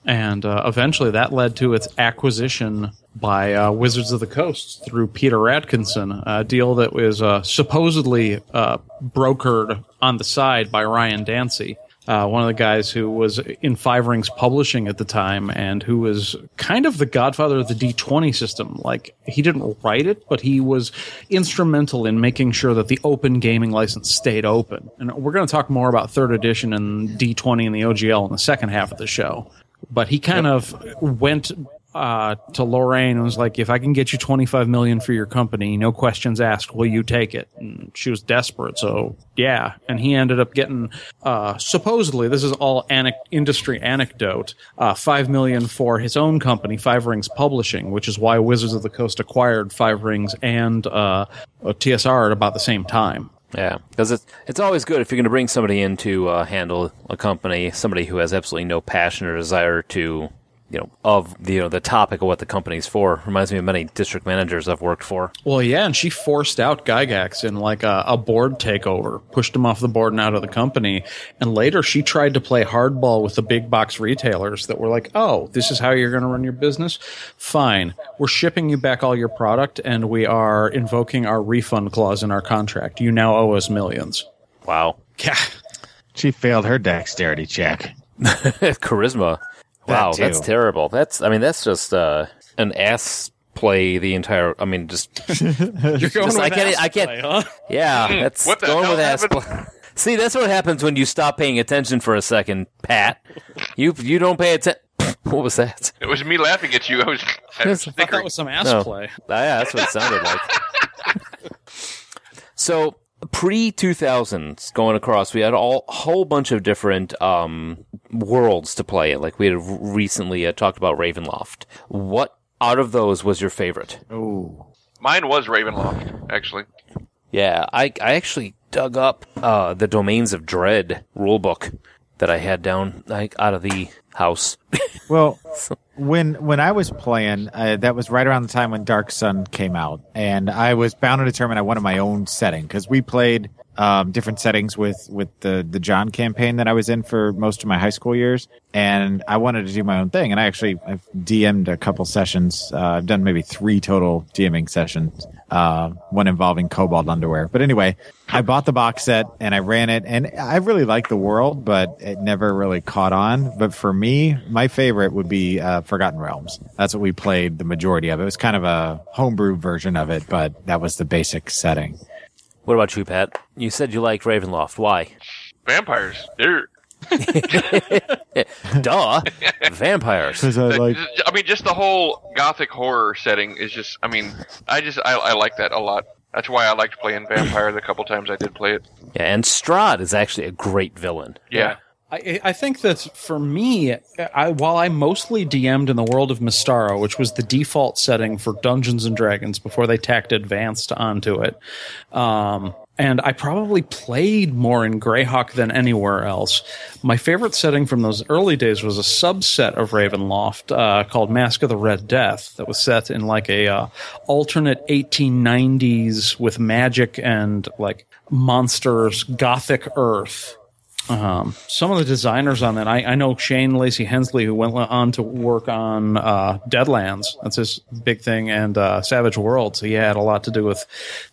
And uh, eventually that led to its acquisition by uh, Wizards of the Coast through Peter Adkison, a deal that was uh, supposedly uh, brokered on the side by Ryan Dancey. Uh, one of the guys who was in Five Rings Publishing at the time and who was kind of the godfather of the D20 system. Like, he didn't write it, but he was instrumental in making sure that the open gaming license stayed open. And we're going to talk more about third edition and D20 and the OGL in the second half of the show. But he kind of went uh, to Lorraine and was like, "If I can get you twenty five million for your company, no questions asked, will you take it?" And she was desperate, so yeah. And he ended up getting uh, supposedly this is all anec- industry anecdote uh, five million for his own company, Five Rings Publishing, which is why Wizards of the Coast acquired Five Rings and uh, TSR at about the same time. Yeah, because it's it's always good if you're going to bring somebody in to uh, handle a company, somebody who has absolutely no passion or desire to, you know, of the you know the topic of what the company's for. Reminds me of many district managers I've worked for. Well, yeah, and she forced out Gygax in like a, a board takeover, pushed him off the board and out of the company. And later she tried to play hardball with the big box retailers that were like, oh, this is how you're going to run your business? Fine. We're shipping you back all your product and we are invoking our refund clause in our contract. You now owe us millions. Wow, Yeah. She failed her dexterity check. charisma. Wow, too. that's terrible. That's I mean that's just uh, an ass play the entire. I mean just You're going Just- I with can't- ass I can't- play, huh? yeah, that's What the going hell with ass. play. See, that's what happens when you stop paying attention for a second, Pat. You you don't pay attention. What was that? It was me laughing at you. I was. I was I thought that was some ass No. play. Ah, yeah, that's what it sounded like. so pre two thousands going across, we had all, a whole bunch of different um, worlds to play in. Like we had recently uh, talked about Ravenloft. What out of those was your favorite? Oh, Mine was Ravenloft, actually. Yeah, I I actually dug up uh, the Domains of Dread rulebook that I had down like out of the house. well, when when I was playing, uh, that was right around the time when Dark Sun came out, and I was bound and determined I wanted my own setting because we played um, different settings with with the the John campaign that I was in for most of my high school years, and I wanted to do my own thing. And I actually I've DM'd a couple sessions. Uh, I've done maybe three total DMing sessions, uh, one involving Cobalt underwear. But anyway, I bought the box set and I ran it, and I really liked the world, but it never really caught on. But for me, my favorite would be uh, Forgotten Realms. That's what we played the majority of. It was kind of a homebrew version of it, but that was the basic setting. What about you, Pat? You said you liked Ravenloft. Why? Vampires. They're. Duh, vampires. Because I like I mean, just the whole gothic horror setting is just. I mean, I just I, I like that a lot. That's why I liked playing Vampire the couple times I did play it. Yeah, and Strahd is actually a great villain. Yeah. I, I think that for me, I, while I mostly DM'd in the world of Mystara, which was the default setting for Dungeons and Dragons before they tacked Advanced onto it, um, and I probably played more in Greyhawk than anywhere else. My favorite setting from those early days was a subset of Ravenloft uh, called Mask of the Red Death that was set in like a uh, alternate 1890s with magic and like monsters, gothic Earth. Um, some of the designers on that, I, I know Shane Lacy Hensley, who went on to work on uh, Deadlands. That's his big thing, and uh, Savage Worlds. He had a lot to do with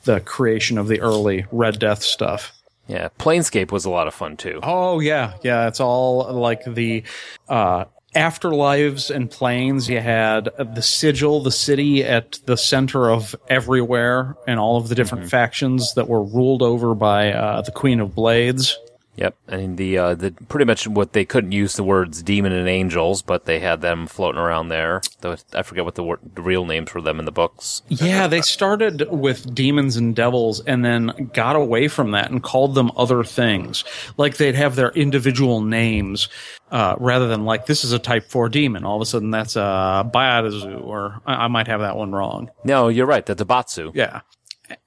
the creation of the early Red Death stuff. Yeah, Planescape was a lot of fun too. Oh yeah, yeah. It's all like the uh, afterlives and planes. You had the sigil, the city at the center of everywhere, and all of the different factions that were ruled over by uh, the Queen of Blades. Yep, I mean the uh, the pretty much what they couldn't use the words demon and angels, but they had them floating around there. Though I forget what the, the real names for them in the books. Yeah, they started with demons and devils and then got away from that and called them other things. Like they'd have their individual names uh, rather than like this is a type 4 demon. All of a sudden that's a Baatezu or I, I might have that one wrong. No, you're right. That's a Batsu. Yeah.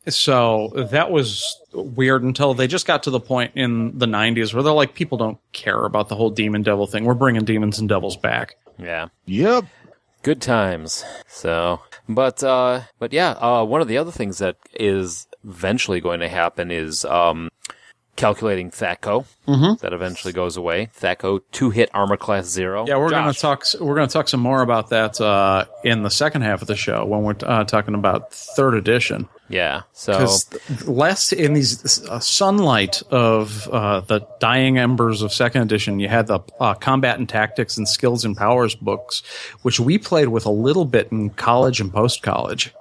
So that was weird until they just got to the point in the 90s where they're like, people don't care about the whole demon devil thing. We're bringing demons and devils back. Yeah. Yep. Good times. So, but, uh, but yeah, uh, one of the other things that is eventually going to happen is, um, calculating THACO. Mm-hmm. That eventually goes away. THACO two hit armor class zero. Yeah, we're going to talk. We're going to talk some more about that uh, in the second half of the show when we're uh, talking about third edition. Yeah. So, less in these uh, sunlight of uh, the dying embers of second edition, you had the uh, combat and tactics and skills and powers books, which we played with a little bit in college and post college.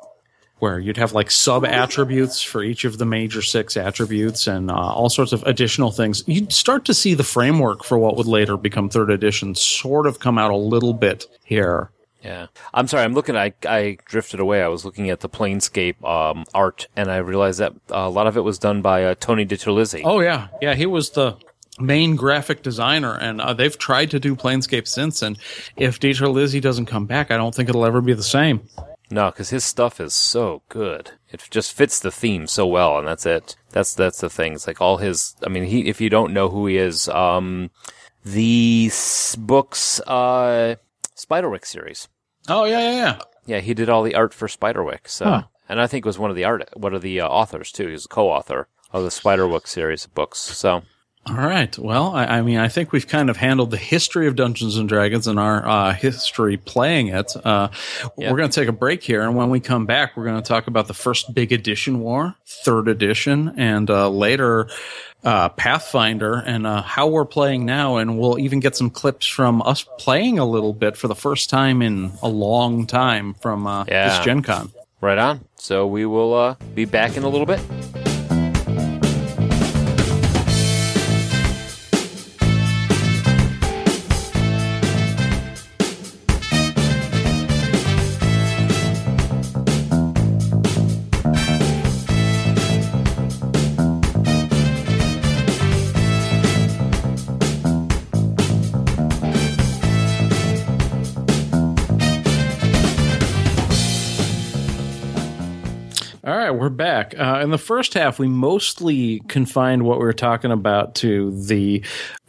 Where you'd have like sub attributes for each of the major six attributes and uh, all sorts of additional things. You'd start to see the framework for what would later become third edition sort of come out a little bit here. Yeah. I'm sorry. I'm looking. I I drifted away. I was looking at the Planescape um, art, and I realized that a lot of it was done by uh, Tony DiTerlizzi. Oh yeah, yeah. He was the main graphic designer, and uh, they've tried to do Planescape since. And if DiTerlizzi doesn't come back, I don't think it'll ever be the same. No, because his stuff is so good. It just fits the theme so well, and that's it. That's that's the thing. It's like all his. I mean, he. If you don't know who he is, um, the books, uh, Spiderwick series. Oh yeah, yeah, yeah. Yeah, he did all the art for Spiderwick. So, Huh. and I think was one of the art, one of the uh, authors too. He was a co-author of the Spiderwick series of books. So, All right. Well, I, I mean, I think we've kind of handled the history of Dungeons and Dragons and our uh, history playing it. Uh, Yeah. We're going to take a break here, and when we come back, we're going to talk about the first big edition war, third edition, and uh, later uh, Pathfinder, and uh, how we're playing now. And we'll even get some clips from us playing a little bit for the first time in a long time from uh, Yeah. this Gen Con. right on. So we will uh, be back in a little bit. We're back. Uh, in the first half, we mostly confined what we were talking about to the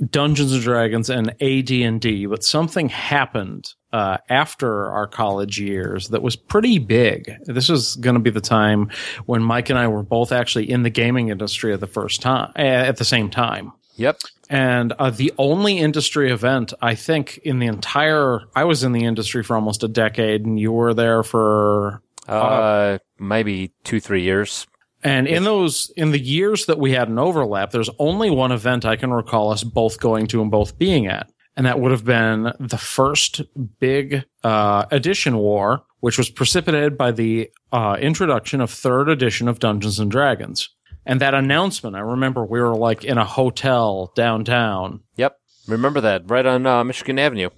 Dungeons and Dragons and AD&D, but something happened uh, after our college years that was pretty big. This was going to be the time when Mike and I were both actually in the gaming industry at the first time, at the same time. Yep. And uh, the only industry event, I think, in the entire, I was in the industry for almost a decade, and you were there for Uh, maybe two, three years. And in those, in the years that we had an overlap, there's only one event I can recall us both going to and both being at. And that would have been the first big, uh, edition war, which was precipitated by the, uh, introduction of third edition of Dungeons and Dragons. And that announcement, I remember we were like in a hotel downtown. Yep. Remember that right on uh, Michigan Avenue.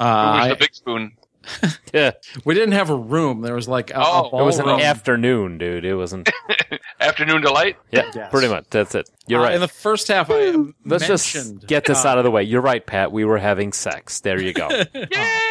Uh, Who was I- the big spoon? Yeah. we didn't have a room. There was like a, Oh, a It was an ballroom. afternoon, dude. It wasn't. Afternoon delight. Yeah, Yes. pretty much. That's it. You're Uh, right. In the first half, I Let's just get this uh, out of the way. You're right, Pat. We were having sex. There you go. Yay!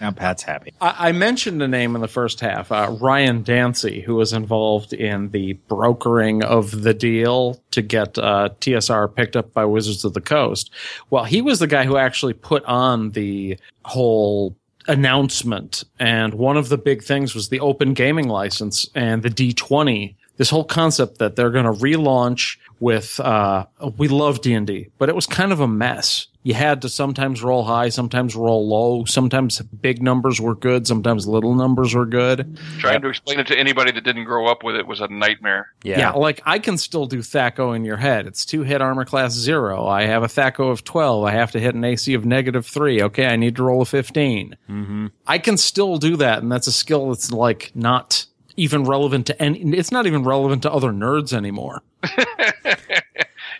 Now Pat's happy. I, I mentioned a name in the first half, uh, Ryan Dancey, who was involved in the brokering of the deal to get uh, TSR picked up by Wizards of the Coast. Well, he was the guy who actually put on the whole announcement, and one of the big things was the open gaming license and the D20. This whole concept that they're going to relaunch with, uh, we love D&D, but it was kind of a mess. You had to sometimes roll high, sometimes roll low. Sometimes big numbers were good. Sometimes little numbers were good. Trying to explain it to anybody that didn't grow up with it was a nightmare. Yeah. Yeah. like I can still do THACO in your head. It's two hit armor class zero. I have a THACO of 12. I have to hit an AC of negative three. Okay, I need to roll a 15. Mm-hmm. I can still do that, and that's a skill that's like not even relevant to any, it's not even relevant to other nerds anymore.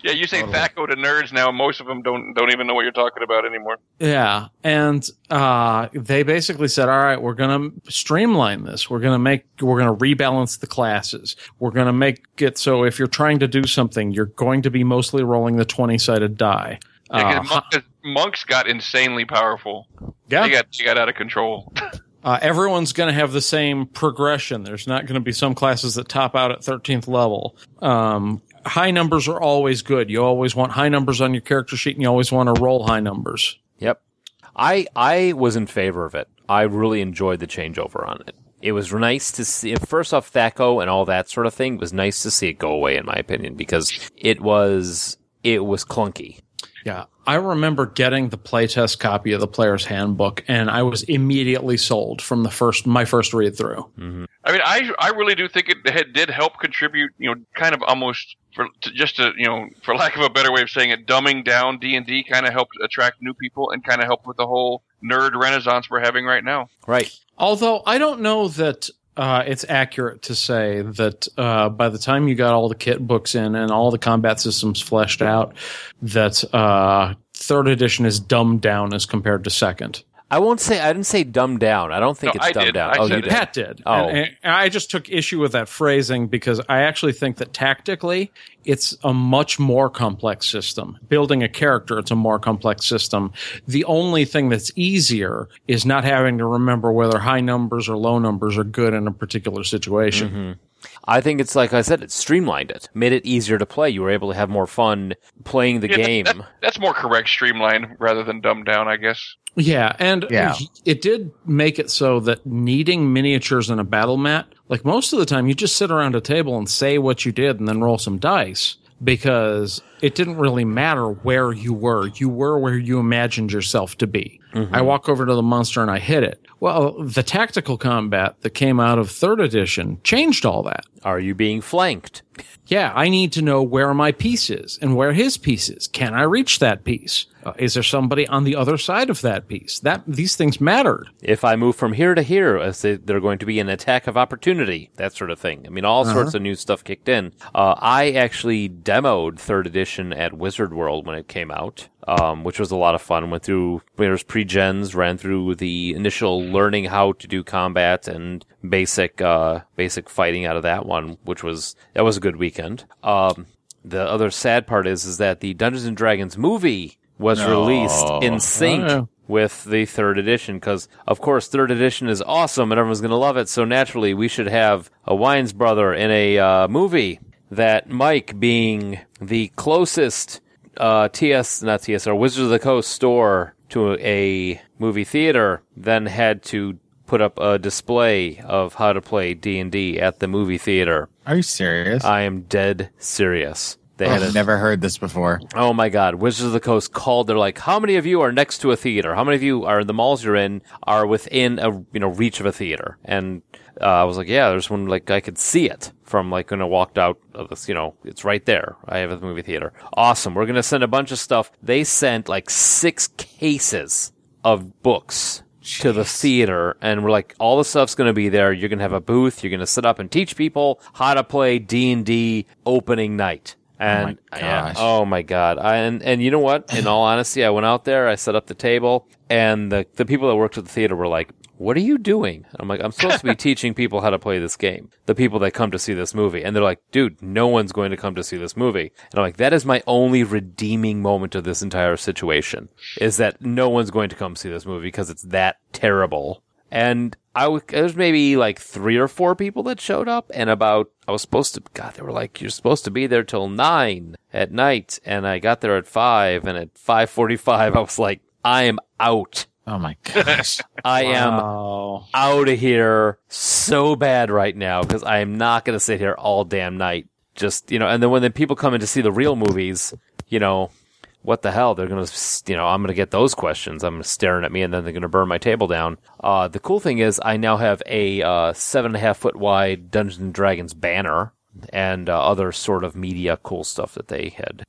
Yeah, you say THACO to nerds now. Most of them don't don't even know what you're talking about anymore. Yeah, and uh, they basically said, "All right, we're going to streamline this. We're going to make we're going to rebalance the classes. We're going to make it so if you're trying to do something, you're going to be mostly rolling the twenty sided die." Yeah, Uh, 'cause monk- 'cause monks got insanely powerful. yeah, They got they got out of control. uh, everyone's going to have the same progression. There's not going to be some classes that top out at 13th level. Um, high numbers are always good. You always want high numbers on your character sheet, and you always want to roll high numbers. Yep. I I was in favor of it. I really enjoyed the changeover on it. It was nice to see. First off, THACO and all that sort of thing it was nice to see it go away, in my opinion, because it was it was clunky. Yeah. I remember getting the playtest copy of the player's handbook and I was immediately sold from the first my first read through. Mm-hmm. I mean, I I really do think it had, did help contribute. You know, kind of almost for to, just to you know, for lack of a better way of saying it, dumbing down D and D kind of helped attract new people and kind of helped with the whole nerd renaissance we're having right now. Right. Although I don't know that uh, it's accurate to say that uh, by the time you got all the kit books in and all the combat systems fleshed out, that uh, third edition is dumbed down as compared to second. I won't say I didn't say dumbed down. I don't think No, it's I dumbed did. down. I oh, you did. Pat did. Oh. And, and I just took issue with that phrasing because I actually think that tactically it's a much more complex system. Building a character, it's a more complex system. The only thing that's easier is not having to remember whether high numbers or low numbers are good in a particular situation. Mm-hmm. I think it's like I said, it streamlined it, made it easier to play. You were able to have more fun playing the Yeah, that- game. that- that's more correct, streamlined rather than dumbed down, I guess. Yeah, and Yeah. it did make it so that needing miniatures in a battle mat, like most of the time, you just sit around a table and say what you did and then roll some dice because it didn't really matter where you were. You were where you imagined yourself to be. I walk over to the monster and I hit it. Well, the tactical combat that came out of third edition changed all that. Are you being flanked? Yeah, I need to know where my piece is and where his piece is. Can I reach that piece? Uh, is there somebody on the other side of that piece? That these things mattered. If I move from here to here, as they, they're going to be an attack of opportunity, that sort of thing. I mean, all sorts of new stuff kicked in. Uh, I actually demoed third edition at Wizard World when it came out, um, which was a lot of fun. Went through there's pre-gens, ran through the initial learning how to do combat and basic uh, basic fighting out of that one, which was that was a good weekend. Um, the other sad part is is that the Dungeons and Dragons movie was released in sync Oh. with the third edition because, of course, third edition is awesome and everyone's going to love it. So naturally, we should have a Wayans brother in a uh, movie that Mike, being the closest uh, TS, not TS, or Wizards of the Coast store to a movie theater, then had to put up a display of how to play D&D at the movie theater. Are you serious? I am dead serious. They had a never heard this before. Oh my God! Wizards of the Coast called. They're like, "How many of you are next to a theater? How many of you are in the malls you're in are within a you know reach of a theater?" And uh, I was like, "Yeah, there's one like I could see it from like when I walked out of this. You know, it's right there. I have a movie theater. Awesome. We're gonna send a bunch of stuff. They sent like six cases of books." To the theater, and we're like, all the stuff's going to be there. You're going to have a booth. You're going to sit up and teach people how to play D and D opening night. And yeah, gosh. oh my god! I, and and you know what? In all honesty, I went out there. I set up the table, and the the people that worked at the theater were like, "What are you doing?" I'm like, "I'm supposed to be teaching people how to play this game." The people that come to see this movie, and they're like, "Dude, no one's going to come to see this movie." And I'm like, "That is my only redeeming moment of this entire situation is that no one's going to come see this movie because it's that terrible." And I w- there's maybe like three or four people that showed up, and about I was supposed to. God, they were like, "You're supposed to be there till nine at night," and I got there at five, and at five forty-five, I was like, "I am out. Oh my gosh. I am Wow. out of here so bad right now because I am not going to sit here all damn night. Just you know, and then when the people come in to see the real movies, you know, what the hell? They're gonna, you know, I'm gonna get those questions. I'm staring at me, and then they're gonna burn my table down. Uh, the cool thing is, I now have a uh, seven and a half foot wide Dungeons and Dragons banner and uh, other sort of media cool stuff that they had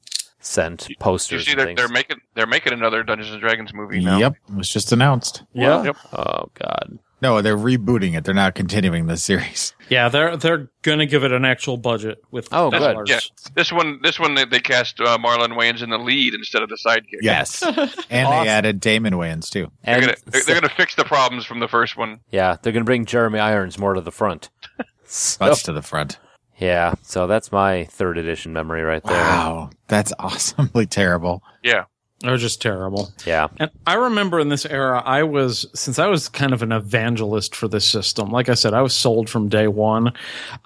sent You posters. see, they're, they're making they're making another Dungeons and Dragons movie now. Yep, it was just announced. Yeah. Yep. Oh God. No, they're rebooting it. They're not continuing the series. Yeah, they're they're gonna give it an actual budget with Oh, good. Yeah, this one this one they, they cast uh, Marlon Wayans in the lead instead of the sidekick. Yes, and Awesome. they added Damon Wayans too. They're And gonna they're, they're gonna fix the problems from the first one. yeah, they're gonna bring Jeremy Irons more to the front. So- Much to the front. Yeah, so that's my third edition memory right there. Wow, that's awesomely terrible. Yeah. They're just terrible. Yeah. And I remember in this era, I was, since I was kind of an evangelist for this system, like I said, I was sold from day one.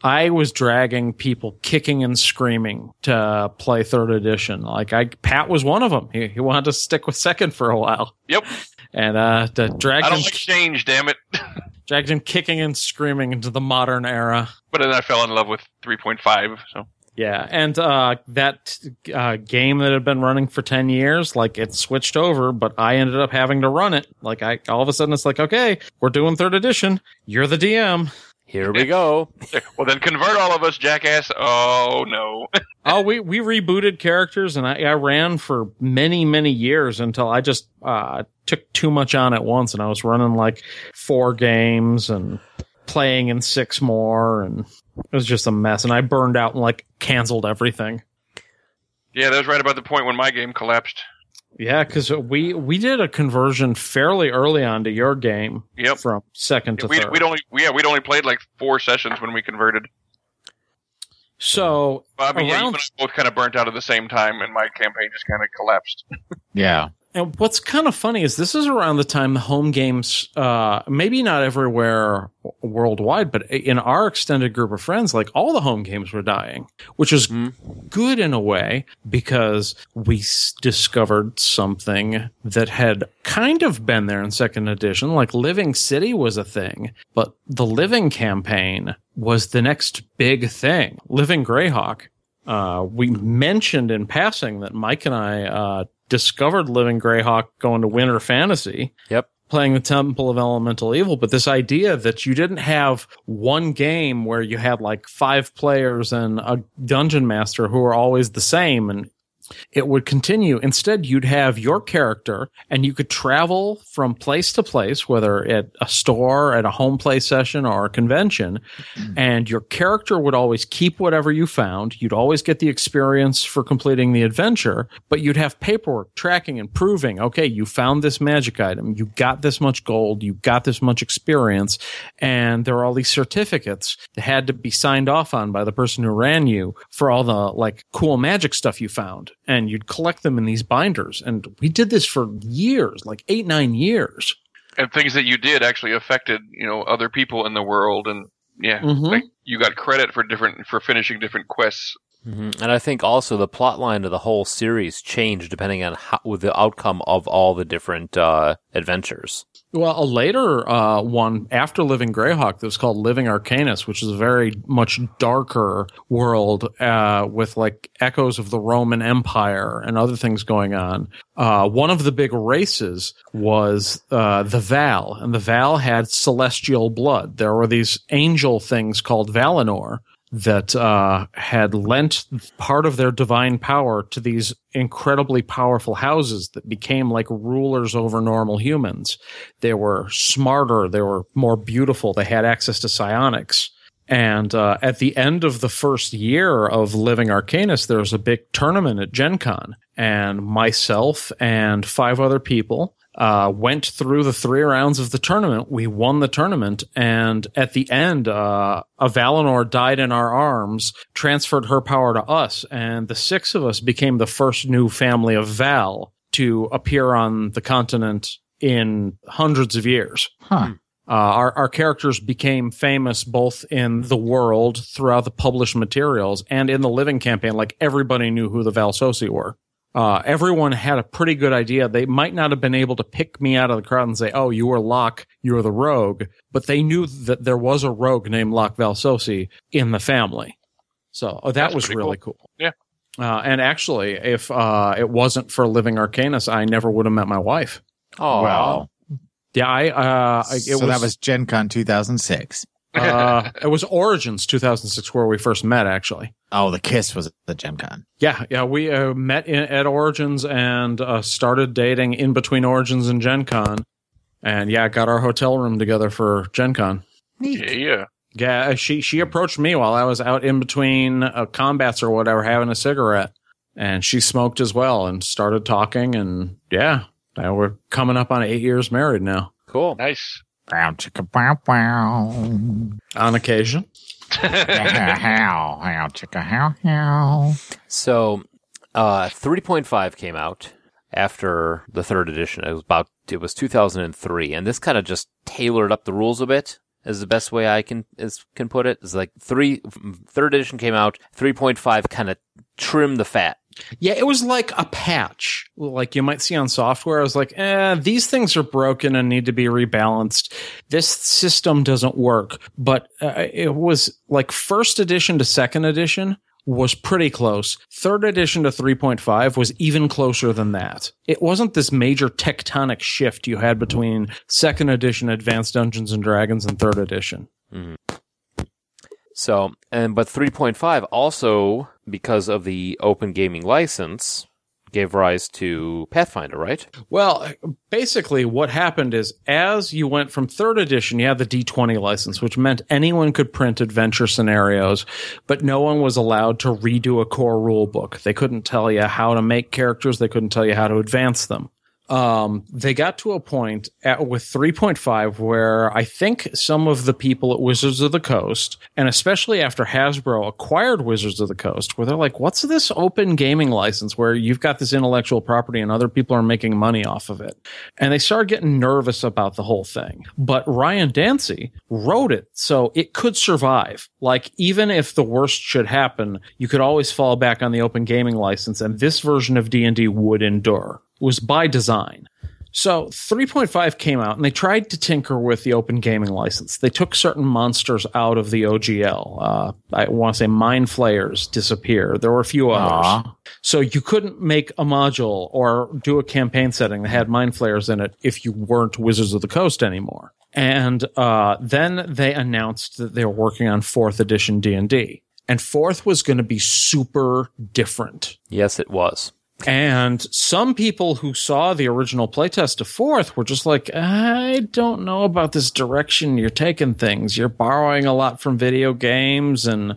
I was dragging people kicking and screaming to play third edition. Like I, Pat was one of them. He, he wanted to stick with second for a while. Yep. And, uh, to drag I don't like change, damn it. dragged him kicking and screaming into the modern era. But then I fell in love with 3.5. So Yeah, and uh, that uh, game that had been running for ten years, like it switched over, but I ended up having to run it. Like I, all of a sudden, it's like, okay, we're doing third edition. You're the DM. Here we go. well, then convert all of us, jackass. Oh no. oh, we we rebooted characters, and I, I ran for many many years until I just uh, took too much on at once, and I was running like four games and playing in six more, and it was just a mess. And I burned out and like canceled everything. yeah, that was right about the point when my game collapsed. Yeah, because we we did a conversion fairly early on to your game. Yep. From second to We, third. we'd only yeah we'd only played like four sessions when we converted. so Well, I mean, yeah, you around, and I both kind of burnt out at the same time, and my campaign just kind of collapsed. Yeah. And what's kind of funny is this is around the time the home games, uh, maybe not everywhere worldwide, but in our extended group of friends, like all the home games were dying, which is good in a way because we s- discovered something that had kind of been there in second edition. Like Living City was a thing, but the Living campaign was the next big thing. Living Greyhawk. Uh, we mentioned in passing that Mike and I, uh, discovered Living Greyhawk going to Winter Fantasy Yep. playing the Temple of Elemental Evil, but this idea that you didn't have one game where you had like five players and a dungeon master who are always the same and it would continue. Instead, you'd have your character and you could travel from place to place, whether at a store, at a home play session or a convention. And your character would always keep whatever you found. You'd always get the experience for completing the adventure, but you'd have paperwork tracking and proving, okay, you found this magic item. You got this much gold. You got this much experience. And there are all these certificates that had to be signed off on by the person who ran you for all the like cool magic stuff you found. And you'd collect them in these binders. And we did this for years, like eight, nine years. and things that you did actually affected you know other people in the world and yeah Mhm. like you got credit for different for finishing different quests hmm And I think also the plot line of the whole series changed depending on how, with the outcome of all the different uh, adventures. Well, a later uh, one after Living Greyhawk that was called Living Arcanis, which is a very much darker world uh, with like echoes of the Roman Empire and other things going on. Uh, one of the big races was uh, the Val, and the Val had celestial blood. There were these angel things called Valinor that uh, had lent part of their divine power to these incredibly powerful houses that became like rulers over normal humans. They were smarter, they were more beautiful, they had access to psionics. And uh, at the end of the first year of Living Arcanis, there was a big tournament at Gen Con, and myself and five other people uh, went through the three rounds of the tournament. We won the tournament, and at the end, uh, a Valinor died in our arms, transferred her power to us, and the six of us became the first new family of Val to appear on the continent in hundreds of years. Huh. Uh, our, our characters became famous both in the world throughout the published materials and in the living campaign. Like everybody knew who the Valsosi were. Uh, everyone had a pretty good idea. They might not have been able to pick me out of the crowd and say, "Oh, you were Locke, you were the rogue," but they knew that there was a rogue named Locke Valsosi in the family. So oh, that That's was really cool. cool. Yeah. Uh, and actually, if uh, it wasn't for Living Arcanis, I never would have met my wife. Oh, Wow. Yeah, I. Uh, I- it so that was Gen Con 2006. Uh, it was Origins 2006 where we first met, actually. Oh, the kiss was the Gen Con. Yeah, yeah, we uh, met in, at Origins and uh, started dating in between Origins and Gen Con. And yeah, got our hotel room together for Gen Con. yeah yeah Yeah, uh, she she approached me while I was out in between uh, combats or whatever, having a cigarette, and she smoked as well and started talking. And yeah, now we're coming up on eight years married now. cool. nice Bow, chicka, bow, bow. On occasion, how, how, chicka, how, how. So, uh, 3.5 came out after the third edition. It was about, it was 2003. And this kind of just tailored up the rules a bit, is the best way I can, is, can put it. It's like three, third edition came out, 3.5 kind of trimmed the fat. Yeah, it was like a patch, like you might see on software. I was like, eh, these things are broken and need to be rebalanced. This system doesn't work. But uh, it was like first edition to second edition was pretty close. Third edition to 3.5 was even closer than that. It wasn't this major tectonic shift you had between second edition Advanced Dungeons and Dragons and third edition. So, and, but 3.5 also, because of the open gaming license, gave rise to Pathfinder, right? Well, basically, what happened is as you went from third edition, you had the D20 license, which meant anyone could print adventure scenarios, but no one was allowed to redo a core rule book. They couldn't tell you how to make characters, they couldn't tell you how to advance them. Um, they got to a point at, with 3.5 where I think some of the people at Wizards of the Coast, and especially after Hasbro acquired Wizards of the Coast, where they're like, what's this open gaming license where you've got this intellectual property and other people are making money off of it? And they started getting nervous about the whole thing. But Ryan Dancey wrote it so it could survive. Like, even if the worst should happen, you could always fall back on the open gaming license and this version of D&D would endure was by design. So 3.5 came out and they tried to tinker with the open gaming license. They took certain monsters out of the OGL. Uh, I want to say mind flayers disappear. There were a few others. Aw. So you couldn't make a module or do a campaign setting that had mind flayers in it if you weren't Wizards of the Coast anymore. And uh, then they announced that they were working on fourth edition D&D. And fourth was going to be super different. Yes, it was. And some people who saw the original playtest of Fourth were just like, I don't know about this direction you're taking things. You're borrowing a lot from video games and uh,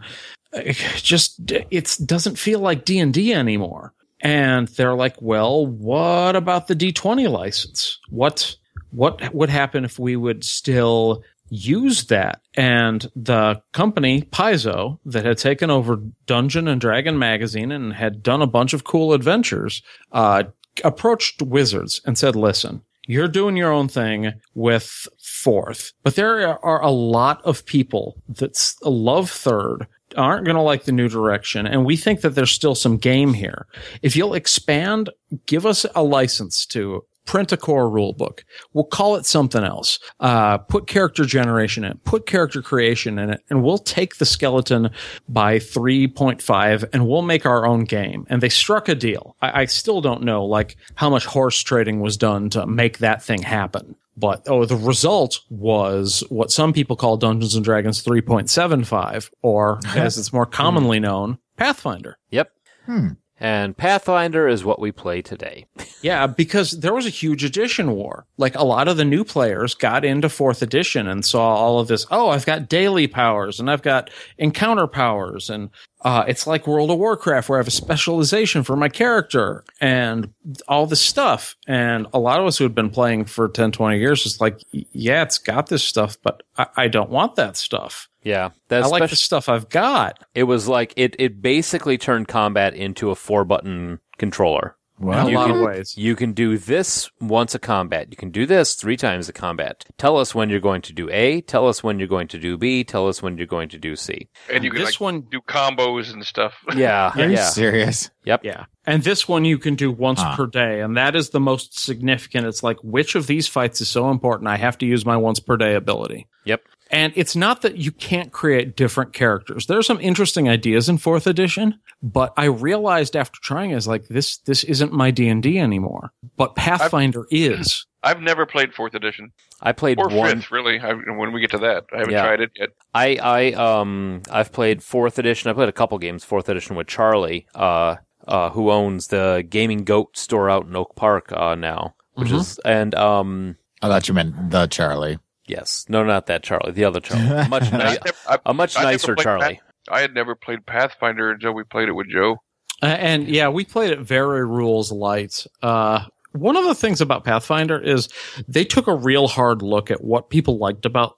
it just it doesn't feel like D&D anymore. And they're like, well, what about the D20 license? What what would happen if we would still used that. And the company, Paizo, that had taken over Dungeon and Dragon magazine and had done a bunch of cool adventures, uh, approached Wizards and said, listen, you're doing your own thing with fourth, but there are a lot of people that love third aren't going to like the new direction. And we think that there's still some game here. If you'll expand, give us a license to print a core rule book. We'll call it something else. Uh, put character generation in it, put character creation in it, and we'll take the skeleton by 3.5 and we'll make our own game. And they struck a deal. I, I still don't know like how much horse trading was done to make that thing happen. But oh, the result was what some people call Dungeons and Dragons 3.75, or as it's more commonly known, Pathfinder. Yep. Hmm. And Pathfinder is what we play today. Yeah, because there was a huge edition war. Like a lot of the new players got into fourth edition and saw all of this. Oh, I've got daily powers and I've got encounter powers. And uh, it's like World of Warcraft where I have a specialization for my character and all this stuff. And a lot of us who had been playing for 10, 20 years is like, yeah, it's got this stuff, but I, I don't want that stuff. Yeah, that's I like the stuff I've got. It was like it. It basically turned combat into a four button controller. Well, in a you lot can- of ways. You can do this once a combat. You can do this three times a combat. Tell us when you're going to do A. Tell us when you're going to do B. Tell us when you're going to do C. And you can This like, one- do combos and stuff. Yeah, Are you yeah, serious? yep. Yeah. And this one you can do once Huh. per day. And that is the most significant. It's like, which of these fights is so important? I have to use my once per day ability. Yep. And it's not that you can't create different characters. There are some interesting ideas in fourth edition, but I realized after trying is like, this, this isn't my D&D anymore, but Pathfinder is. I've never played fourth edition I played or one. fifth, really. I, when we get to that, I haven't Yeah. tried it yet. I I um I've played fourth edition. I played a couple games fourth edition with Charlie, uh, uh, who owns the Gaming Goat store out in Oak Park uh, now, which Mhm. is and um I thought you meant the Charlie. Yes, no, not that Charlie, the other Charlie, much And ni- never- I- a much I nicer played Charlie. I had never played Pathfinder until we played it with Joe. Uh, and yeah, we played it very rules light. Uh, one of the things about Pathfinder is they took a real hard look at what people liked about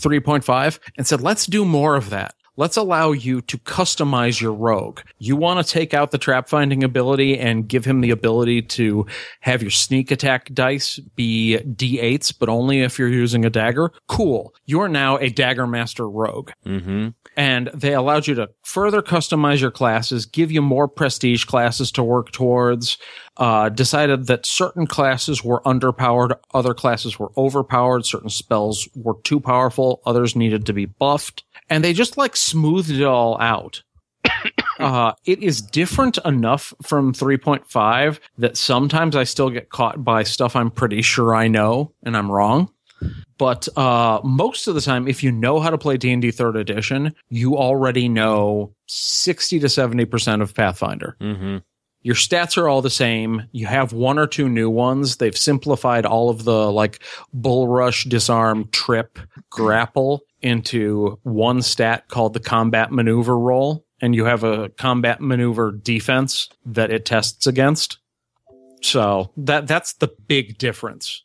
3.5 and said, let's do more of that. Let's allow you to customize your rogue. You want to take out the trap finding ability and give him the ability to have your sneak attack dice be D8s, but only if you're using a dagger. Cool. You are now a dagger master rogue Mm-hmm. and they allowed you to further customize your classes, give you more prestige classes to work towards, uh, decided that certain classes were underpowered, other classes were overpowered, certain spells were too powerful, others needed to be buffed, and they just like smoothed it all out. Uh, it is different enough from 3.5 that sometimes I still get caught by stuff I'm pretty sure I know and I'm wrong. But uh, most of the time, if you know how to play D&D third edition, you already know 60 to 70% of Pathfinder. Mm-hmm. Your stats are all the same. You have one or two new ones. They've simplified all of the like bull rush, disarm, trip, grapple into one stat called the combat maneuver roll. And you have a combat maneuver defense that it tests against. So that that's the big difference.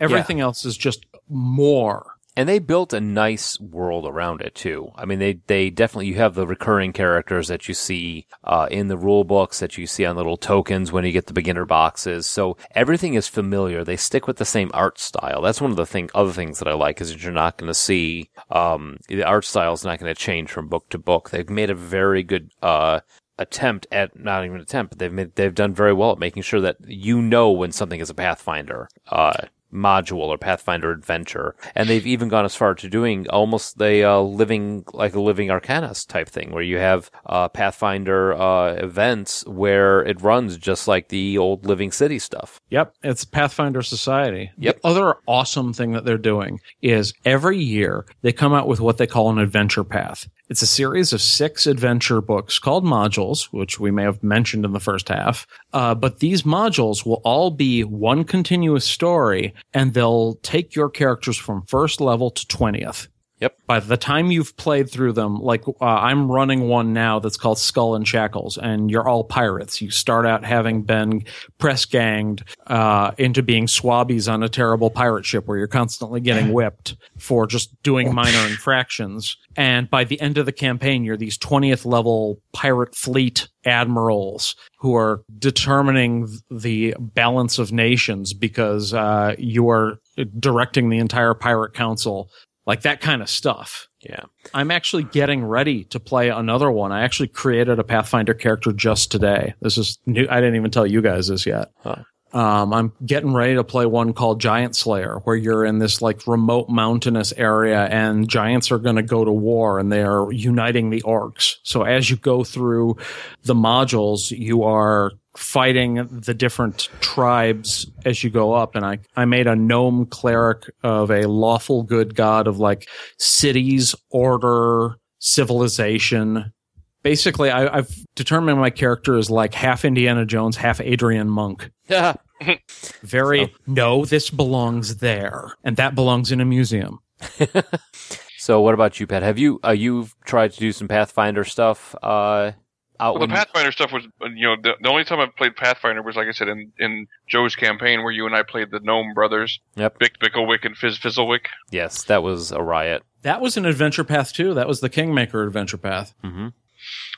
Everything else is just more. And they built a nice world around it too. I mean, they they definitely you have the recurring characters that you see uh, in the rule books that you see on little tokens when you get the beginner boxes. So everything is familiar. They stick with the same art style. That's one of the thing other things that I like is that you're not going to see um, the art style is not going to change from book to book. They've made a very good uh, attempt at not even attempt, but they've made, they've done very well at making sure that you know when something is a Pathfinder. Uh, module or Pathfinder adventure. And they've even gone as far to doing almost the uh, living, like a living Arcanis type thing, where you have uh, Pathfinder uh, events where it runs just like the old Living City stuff. Yep, it's Pathfinder Society. Yep. The other awesome thing that they're doing is every year they come out with what they call an adventure path. It's a series of six adventure books called modules, which we may have mentioned in the first half. Uh, but these modules will all be one continuous story and they'll take your characters from first level to 20th. Yep. By the time you've played through them, like uh, I'm running one now that's called Skull and Shackles, and you're all pirates. You start out having been press ganged uh, into being swabbies on a terrible pirate ship where you're constantly getting whipped for just doing minor infractions. And by the end of the campaign, you're these 20th level pirate fleet admirals who are determining the balance of nations because uh, you are directing the entire pirate council like that kind of stuff. Yeah. I'm actually getting ready to play another one. I actually created a Pathfinder character just today. This is new. I didn't even tell you guys this yet. Huh. Um, I'm getting ready to play one called Giant Slayer, where you're in this like remote mountainous area and giants are going to go to war and they are uniting the orcs. So as you go through the modules, you are fighting the different tribes as you go up. And I, I made a gnome cleric of a lawful good god of like cities, order, civilization. Basically, I, I've determined my character is like half Indiana Jones, half Adrian Monk. Very, no, this belongs there. And that belongs in a museum. So what about you, Pat? Have you uh, you've tried to do some Pathfinder stuff uh, out Well, the Pathfinder stuff was, uh, you know, the, the only time I played Pathfinder was, like I said, in, in Joe's campaign where you and I played the Gnome Brothers, Yep. Bick Bicklewick and Fizz Fizzlewick. Yes, that was a riot. That was an adventure path too. That was the Kingmaker adventure path. Mm-hmm.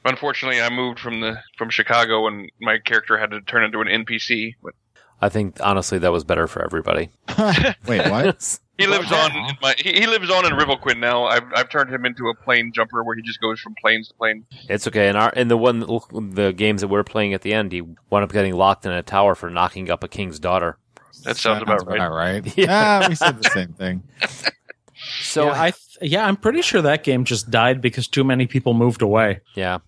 Unfortunately, I moved from the from Chicago, and my character had to turn into an NPC. But I think honestly that was better for everybody. Wait, what? he lives on in my he, he lives on in Rivelquin now. I've I've turned him into a plane jumper where he just goes from planes to plane. It's okay. In our in the one the games that we're playing at the end, he wound up getting locked in a tower for knocking up a king's daughter. That sounds about right. All right. Yeah. Ah, we said the same thing. So yeah, I th- yeah, I'm pretty sure that game just died because too many people moved away. Yeah.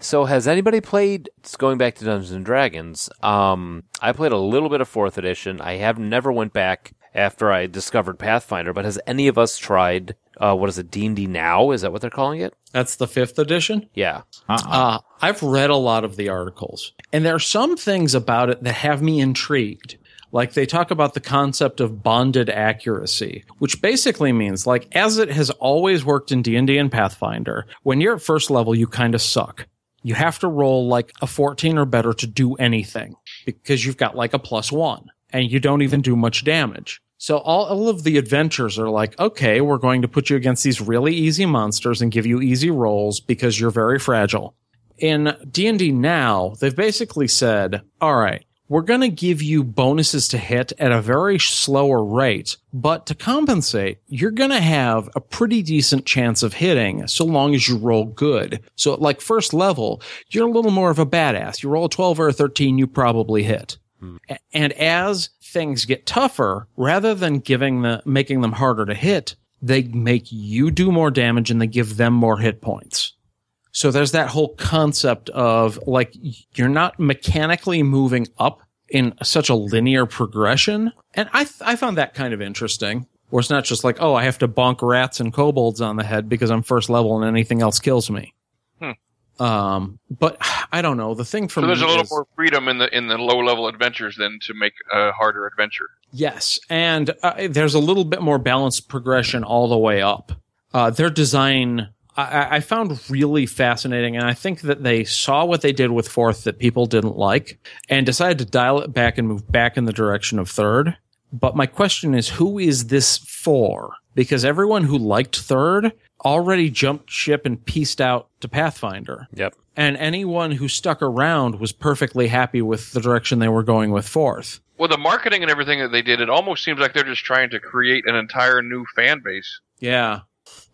So has anybody played? it's Going back to Dungeons and Dragons, um, I played a little bit of Fourth Edition. I have never went back after I discovered Pathfinder. But has any of us tried? Uh, what is it? D and D now? Is that what they're calling it? That's the fifth edition. Yeah. Uh-uh. Uh, I've read a lot of the articles, and there are some things about it that have me intrigued. Like they talk about the concept of bonded accuracy, which basically means like as it has always worked in D&D and Pathfinder, when you're at first level you kind of suck. You have to roll like a 14 or better to do anything because you've got like a plus 1 and you don't even do much damage. So all, all of the adventures are like, okay, we're going to put you against these really easy monsters and give you easy rolls because you're very fragile. In D&D now, they've basically said, all right, we're going to give you bonuses to hit at a very slower rate, but to compensate, you're going to have a pretty decent chance of hitting so long as you roll good. So at like first level, you're a little more of a badass. You roll a 12 or a 13, you probably hit. And as things get tougher, rather than giving the, making them harder to hit, they make you do more damage and they give them more hit points. So there's that whole concept of like you're not mechanically moving up in such a linear progression. And I, th- I found that kind of interesting. Where it's not just like, oh, I have to bonk rats and kobolds on the head because I'm first level and anything else kills me. Um, but I don't know. The thing for So there's a little is- more freedom in the in the low level adventures than to make a harder adventure. Yes, and uh, there's a little bit more balanced progression all the way up. Uh, their design, I, I found really fascinating, and I think that they saw what they did with fourth that people didn't like, and decided to dial it back and move back in the direction of third. But my question is, who is this for? Because everyone who liked third already jumped ship and pieced out to Pathfinder. Yep. And anyone who stuck around was perfectly happy with the direction they were going with fourth. Well, the marketing and everything that they did, it almost seems like they're just trying to create an entire new fan base. Yeah.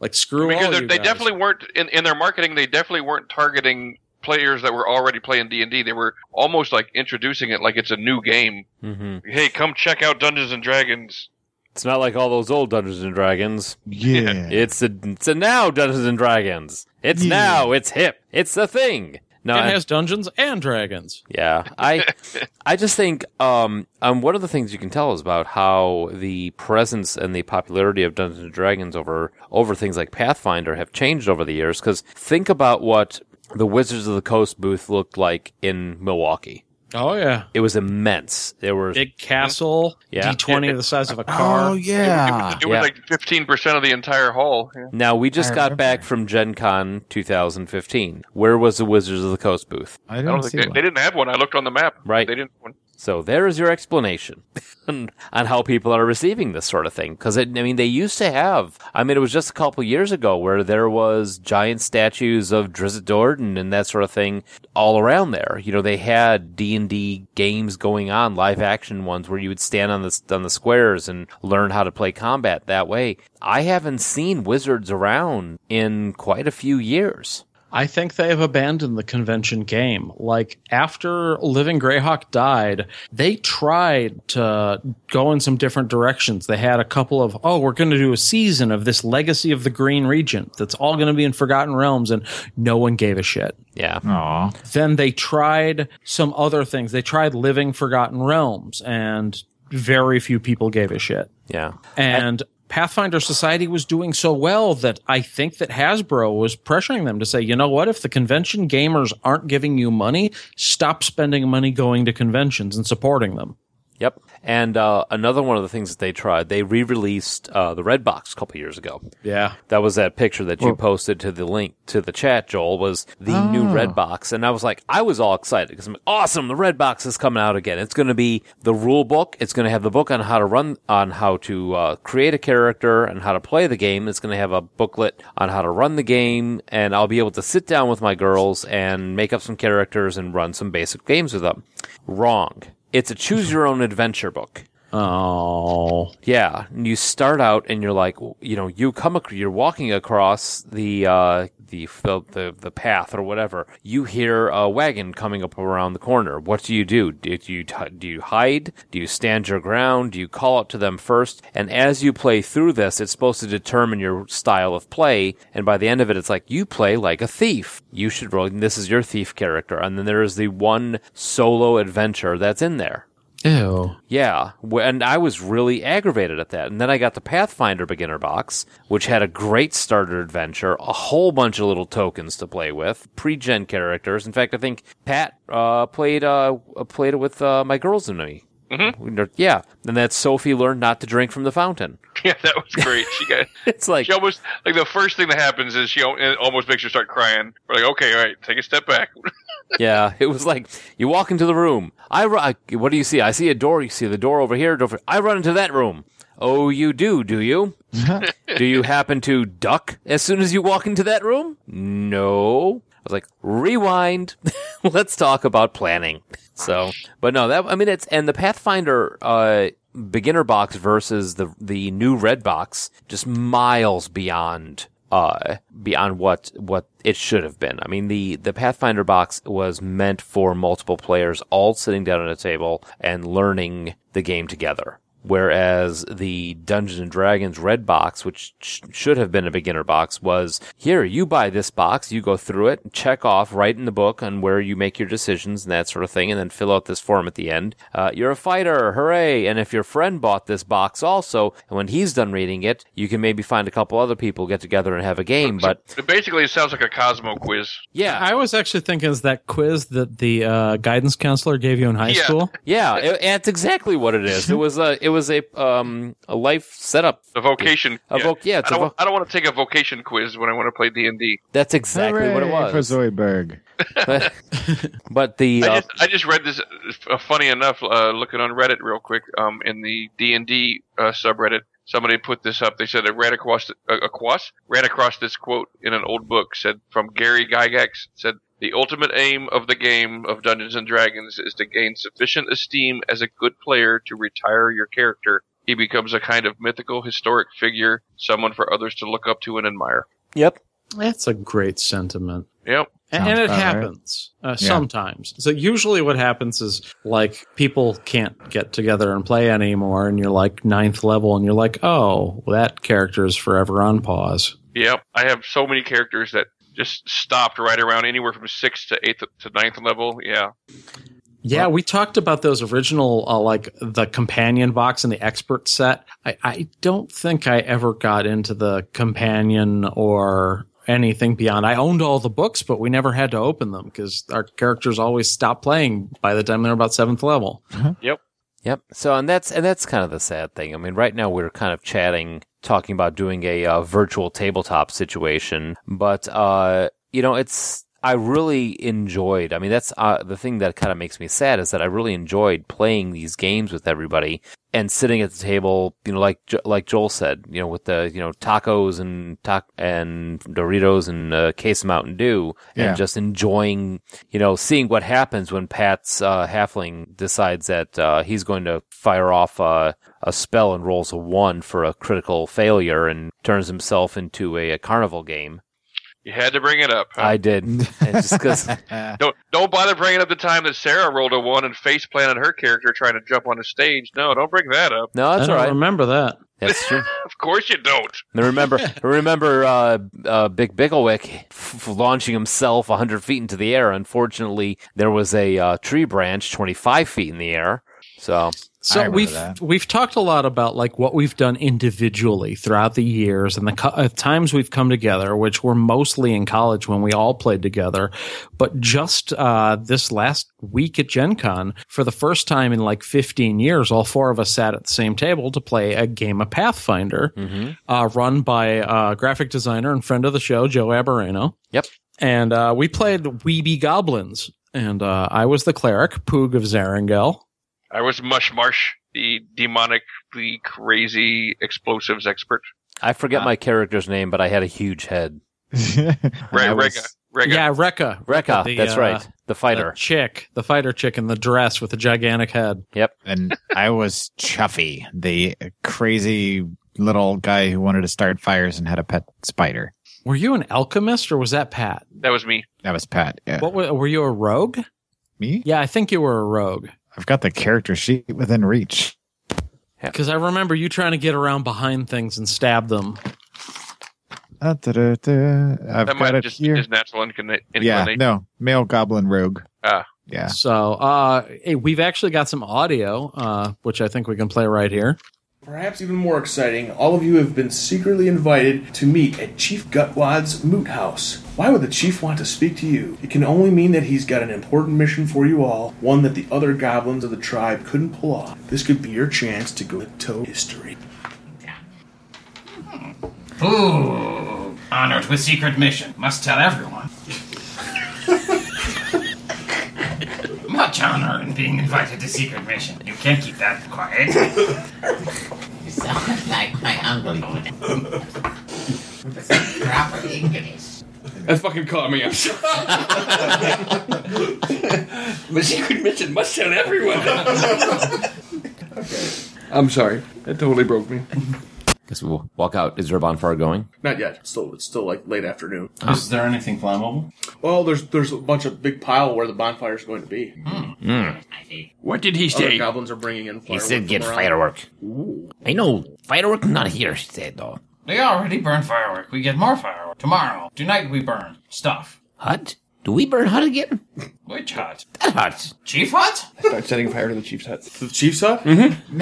Like screw because all they're- you they guys. definitely weren't in, in their marketing. They definitely weren't targeting players that were already playing D and D. They were almost like introducing it like it's a new game. Mm-hmm. Hey, come check out Dungeons and Dragons. It's not like all those old Dungeons and Dragons. Yeah. It's a it's a now Dungeons and Dragons. It's Yeah. now. It's hip. It's the thing. No, it has Dungeons and Dragons. Yeah, I, I just think um, um, one of the things you can tell is about how the presence and the popularity of Dungeons and Dragons over over things like Pathfinder have changed over the years. Because think about what the Wizards of the Coast booth looked like in Milwaukee. Oh yeah, It was immense. There were big castle, Yeah. D twenty the size of a car. Oh yeah. It was Yeah. like 15% of the entire hall. Yeah. Now we just I got remember. back from Gen Con 2015. Where was the Wizards of the Coast booth? I I didn't don't see think they, one. they didn't have one. I looked on the map. Right. They didn't. one. So there is your explanation on how people are receiving this sort of thing. Because I mean, they used to have. I mean, it was just a couple years ago where there was giant statues of Drizzt Do'Urden and that sort of thing all around there. You know, they had D and D games going on, live action ones where you would stand on the on the squares and learn how to play combat that way. I haven't seen wizards around in quite a few years. I think they have abandoned the convention game. Like after Living Greyhawk died, they tried to go in some different directions. They had a couple of, oh, we're going to do a season of this Legacy of the Green Regent that's all going to be in Forgotten Realms, and no one gave a shit. Yeah. Aw. Then they tried some other things. They tried Living Forgotten Realms, and very few people gave a shit. Yeah. And Pathfinder Society was doing so well that I think that Hasbro was pressuring them to say, you know what, if the convention gamers aren't giving you money, stop spending money going to conventions and supporting them. Yep. And uh, another one of the things that they tried, they re-released uh, the Red Box a couple years ago. Yeah. That was that picture that you posted to the link to the chat, Joel, was the new Red Box. And I was like, I was all excited because I'm like, awesome, the Red Box is coming out again. It's going to be the rule book. It's going to have the book on how to run, on how to uh, create a character and how to play the game. It's going to have a booklet on how to run the game. And I'll be able to sit down with my girls and make up some characters and run some basic games with them. Wrong. It's a choose your own adventure book. Oh. Yeah, and you start out and you're like, you know, you come, ac- you're walking across the uh, the the the, path or whatever. You hear a wagon coming up around the corner. What do you do? Do you do you hide? Do you stand your ground? Do you call out to them first? And as you play through this, it's supposed to determine your style of play. And by the end of it, it's like you play like a thief. You should roll. This is your thief character, and then there is the one solo adventure that's in there. Ew. Yeah, and I was really aggravated at that. And then I got the Pathfinder beginner box, which had a great starter adventure, a whole bunch of little tokens to play with, pre-gen characters. In fact, I think Pat uh, played uh, played it with uh, my girls and me. Mm-hmm. Yeah, and that Sophie learned not to drink from the fountain. Yeah, that was great. She got. It's like She almost like the first thing that happens is she almost makes her start crying. We're like, okay, all right, take a step back. Yeah, it was like you walk into the room. I, I what do you see? I see a door. You see the door over here. Door I run into that room. Oh, you do, do you? do you happen to duck as soon as you walk into that room? No. I was like, rewind. Let's talk about planning. So, but no, that I mean it's and the Pathfinder uh beginner box versus the the new red box just miles beyond uh beyond what what it should have been. I mean the the Pathfinder box was meant for multiple players all sitting down at a table and learning the game together. Whereas the Dungeons and Dragons red box, which sh- should have been a beginner box, was here, you buy this box, you go through it, check off, write in the book on where you make your decisions and that sort of thing, and then fill out this form at the end. Uh, you're a fighter, hooray! And if your friend bought this box also, and when he's done reading it, you can maybe find a couple other people, get together and have a game. But It basically, it sounds like a Cosmo quiz. yeah, I was actually thinking is that quiz that the uh, guidance counselor gave you in high Yeah. school. yeah, it, it's exactly what it is. It was a, it was a, um, a life setup. a vocation. A voc- yeah, it's I a don't, vo- I don't want to take a vocation quiz when I want to play D and D. That's exactly what it Hooray was. for Zoidberg. but the I uh, just I just read this. Uh, funny enough, uh, looking on Reddit real quick, um, in the D and D uh, subreddit, somebody put this up. They said it ran across uh, across ran across this quote in an old book. Said from Gary Gygax. Said the ultimate aim of the game of Dungeons and Dragons is to gain sufficient esteem as a good player to retire your character. He becomes a kind of mythical, historic figure, someone for others to look up to and admire. yep. That's a great sentiment. Yep. And, Sounds and it about right. happens uh, sometimes. So usually, what happens is like people can't get together and play anymore, and you're like ninth level, and you're like, oh, that character is forever on pause. Yep, I have so many characters that just stopped right around anywhere from sixth to eighth to ninth level. Yeah, Yeah, we talked about those original, uh, like the companion box and the expert set. I, I don't think I ever got into the companion or anything beyond. I owned all the books, but we never had to open them because our characters always stopped playing by the time they're about seventh level. Yep. Yep. So, and that's and that's kind of the sad thing. I mean, right now we're kind of chatting, talking about doing a uh, virtual tabletop situation, but uh, you know, it's I really enjoyed. I mean, that's uh, the thing that kind of makes me sad is that I really enjoyed playing these games with everybody and sitting at the table. You know, like like Joel said, you know, with the you know tacos and tac- and Doritos and uh, case of Mountain Dew, Yeah. and just enjoying, you know, seeing what happens when Pat's uh, halfling decides that uh, he's going to fire off uh, a spell and rolls a one for a critical failure and turns himself into a, a carnival game. You had to bring it up. huh? I did, and just because. Don't don't bother bringing up the time that Sarah rolled a one and face planted her character trying to jump on a stage. No, don't bring that up. No, I that's don't all right. remember that. That's true. Of course you don't. And remember, remember, uh, uh, Bick Bicklewick f- launching himself 100 feet into the air. Unfortunately, there was a uh, tree branch 25 feet in the air. So, So we've that. we've talked a lot about like what we've done individually throughout the years and the co- uh, times we've come together, which were mostly in college when we all played together. But just uh, this last week at Gen Con, for the first time in like 15 years, all four of us sat at the same table to play a game of Pathfinder, uh, run by uh, graphic designer and friend of the show Joe Aberrano. Yep. And uh, we played We Be Goblins, and uh, I was the cleric, Poog of Zarongel. I was Mush Marsh, the demonically crazy explosives expert. I forget Uh, my character's name, but I had a huge head. Re- I was- Rega. Rega. Yeah, Rekka. Rekka, The, that's uh, right. The The fighter. chick, the fighter chick in the dress with the gigantic head. Yep. and I was Chuffy, the crazy little guy who wanted to start fires and had a pet spider. Were you an alchemist or was that Pat? That was me. That was Pat. Yeah. What were, were you a rogue? Me? Yeah, I think you were a rogue I've got the character sheet within reach. because I remember you trying to get around behind things and stab them. Uh, da-da-da. I've that got might it just here. his natural inclina- Yeah, no, male goblin rogue. Ah. Yeah. So, uh, hey, we've actually got some audio, uh, which I think we can play right here. Perhaps even more exciting, all of you have been secretly invited to meet at Chief Gutwad's Moot House. Why would the Chief want to speak to you? It can only mean that he's got an important mission for you all, one that the other goblins of the tribe couldn't pull off. This could be your chance to go to history. Hmm. Ooh, honored with secret mission. Must tell everyone. Much honor in being invited to secret mission. You can't keep that quiet. You sound like my uncle. With a proper English. That fucking caught me. I'm sorry. The secret mission must tell everyone. I'm sorry. That totally broke me. Guess we'll walk out. Is there a bonfire going? Not yet. It's still, it's still like late afternoon. Is there anything flammable? Well, there's there's a bunch of big pile where the bonfire is going to be. What did he Other say? goblins are bringing in. He fireworks said get from around. firework. I know. Firework not here, she said though. They already burned firework. We get more firework tomorrow. Tonight we burn stuff. Hut? Do we burn hut again? Which hut? That hut. Chief hut? Start setting fire to the chief's hut. To the chief's hut? Mm-hmm.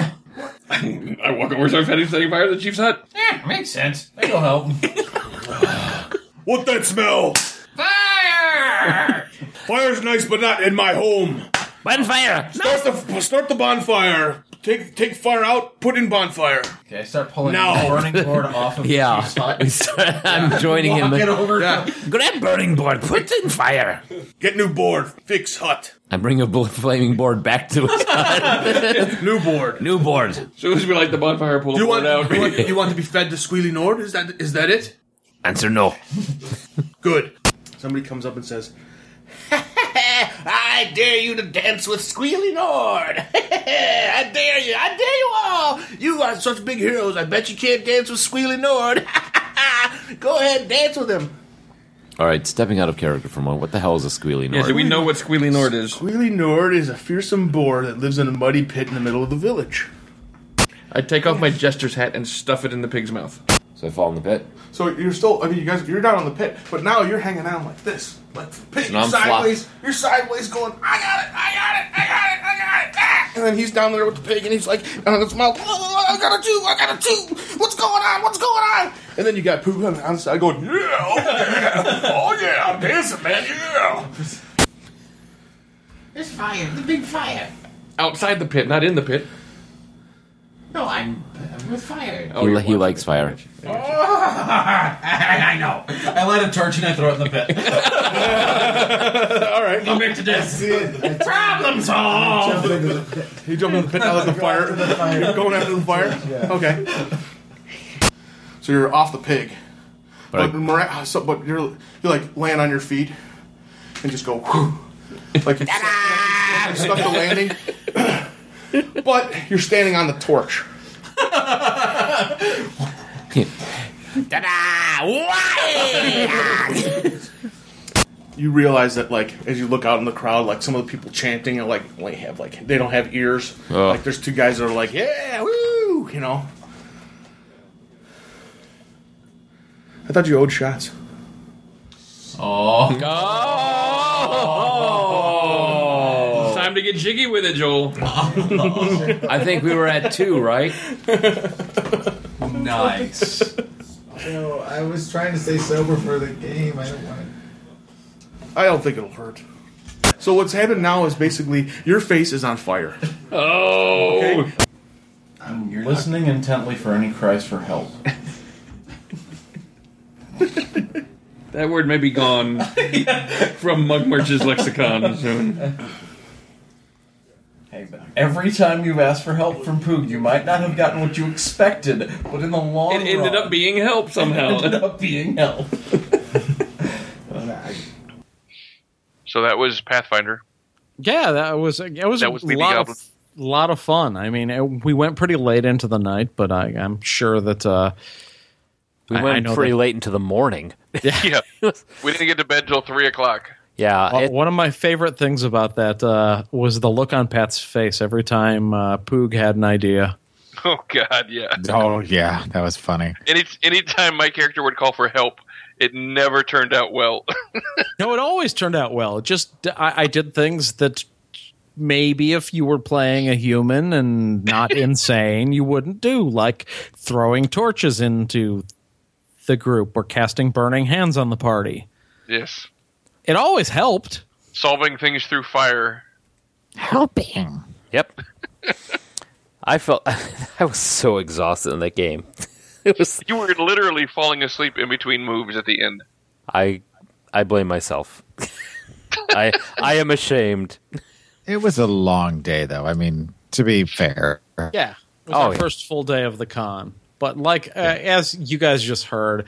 I walk over, start setting setting fire to the chief's hut. Yeah, makes sense. That'll help. What that smell? Fire! Fire's nice, but not in my home. Bonfire! Start the start the bonfire. Take take fire out. Put in bonfire. Okay, I start pulling No. the burning board off of Yeah. the chief's hut. I'm joining him. Walk it over Yeah. to Grab burning board. Put in fire. Get new board. Fix hut. I bring a bl- flaming board back to his hut. New board. New board. As soon as we light the bonfire, pull You the want, board out. you, want, you want to be fed to Squealy Nord? Is that is that it? Answer no. Good. Somebody comes up and says, I dare you to dance with Squealy Nord. I dare you. I dare you all. You are such big heroes. I bet you can't dance with Squealy Nord. Go ahead and dance with him. All right, stepping out of character for a moment. What the hell is a squealy Yeah, nord? do we know what Squealy Nord is? Squealy Nord is a fearsome boar that lives in a muddy pit in the middle of the village. I take off my jester's hat and stuff it in the pig's mouth. So I fall in the pit. So you're still, I mean, you guys, you're down on the pit, but now you're hanging out like this, like the pit. So you're I'm sideways. You're sideways, going, I got it, I got it, I got it, I got it. Ah! And then he's down there with the pig, and he's like, on his mouth, "Oh, I got a two, I got a two. What's going on? What's going on? And then you got Poop on the side going, yeah. oh yeah, I'm dancing, man. Yeah. There's fire. The big fire. Outside the pit, not in the pit. No, I'm, I'm with fire. Oh, he, he likes fire. Oh, I know. I light a torch and I throw it in the pit. All right. Come back to this. Problem solved. You jump in the pit out of the fire. You're going after the fire. Okay. So you're off the pig, But but, mira- so, but you're you like land on your feet and just go whew, like you stuck, stuck the landing. But you're standing on the torch. You realize that like as you look out in the crowd, like some of the people chanting are like like have like they don't have ears. Oh. Like there's two guys that are like yeah woo you know. I thought you owed shots. Oh. It's time to get jiggy with it, Joel. I think we were at two, right? Nice. No, I was trying to stay sober for the game. I don't want to. I don't think it'll hurt. So what's happened now is basically your face is on fire. Oh. Okay. I'm listening intently for any cries for help. That word may be gone from Mogmurch's lexicon soon. Hey, every time you've asked for help from Poog, you might not have gotten what you expected, but in the long It ended run, up being help somehow. it ended up being help. So that was Pathfinder. Yeah, that was it was That a was BB lot Goblin. of lot of fun. I mean, it, we went pretty late into the night, but I, I'm sure that uh, We I- I went know pretty that- late into the morning. Yeah, we didn't get to bed till three o'clock. Yeah, it- one of my favorite things about that uh, was the look on Pat's face every time uh, Poog had an idea. Oh God, yeah. Oh yeah, that was funny. Any anytime my character would call for help, it never turned out well. No, it always turned out well. It just I, I did things that maybe if you were playing a human and not insane, you wouldn't do, like throwing torches into the group or casting burning hands on the party. yes, It always helped. solving things through fire. helping. Yep. I felt I was so exhausted in that game. It was You were literally falling asleep in between moves at the end. I I blame myself. I I am ashamed. It was a long day, though. I mean, to be fair. Yeah. It was Oh, our yeah. first full day of the con. But like uh, as you guys just heard,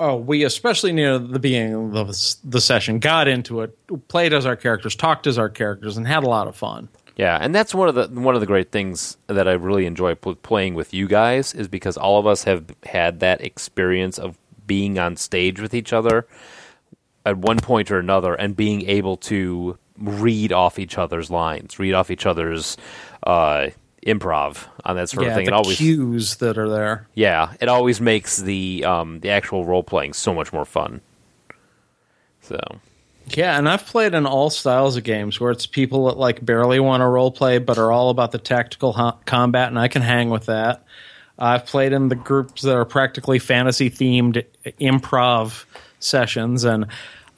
uh, we especially near the beginning of the, the session got into it, played as our characters, talked as our characters, and had a lot of fun. Yeah, and that's one of the one of the great things that I really enjoy pl- playing with you guys is because all of us have had that experience of being on stage with each other at one point or another and being able to read off each other's lines, read off each other's uh, improv on that sort yeah, of thing. the It always cues that are there. yeah, it always makes the um, the actual role playing so much more fun. So Yeah, and I've played in all styles of games where it's people that like barely want to role play but are all about the tactical ho- combat, and I can hang with that. I've played in the groups that are practically fantasy themed improv sessions, and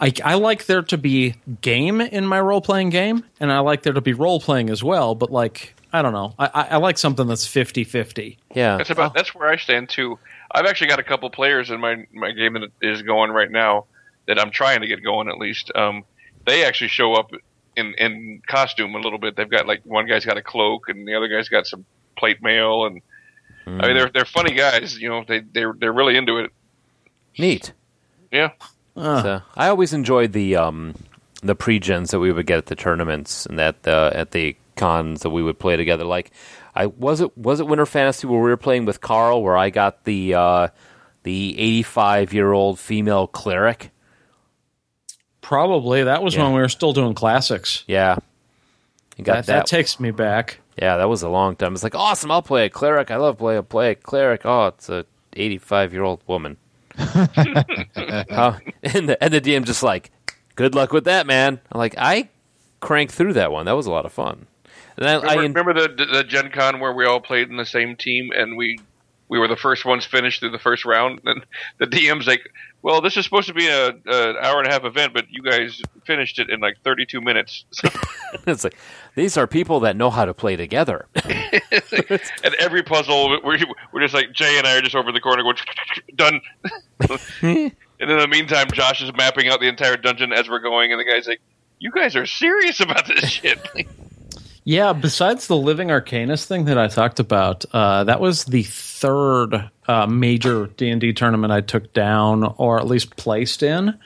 I, I like there to be game in my role playing game, and I like there to be role playing as well. But like, I don't know, I, I, I like something that's 50 50. yeah, That's about that's where I stand too. I've actually got a couple players in my my game that is going right now that I'm trying to get going at least. Um, they actually show up in in costume a little bit. They've got like one guy's got a cloak and the other guy's got some plate mail and I mean they're they're funny guys. You know they they're they're really into it. neat. Yeah. So I always enjoyed the um, the pre-gens that we would get at the tournaments and that uh, at the cons that we would play together. Like, I was it was it Winter Fantasy where we were playing with Carl, where I got the uh, the 85 year old female cleric. Probably that was Yeah. when we were still doing classics. Yeah, you got That, that takes me back. Yeah, that was a long time. It's like awesome. I'll play a cleric. I love play a play a cleric. Oh, it's a 85 year old woman. Huh? and the and the DM just like, good luck with that, man. I'm like, I cranked through that one. That was a lot of fun. And I, Remember, remember the the Gen Con where we all played in the same team and we we were the first ones finished through the first round. And the DM's like, "Well, this is supposed to be a, a hour and a half event, but you guys finished it in like 32 minutes." it's like these are people that know how to play together. and every puzzle, we're, we're just like Jay and I are just over the corner going, "Done." and in the meantime, Josh is mapping out the entire dungeon as we're going, and the guy's like, "You guys are serious about this shit." Yeah, besides the Living Arcanis thing that I talked about, uh, that was the third uh, major D and D tournament I took down, or at least placed in.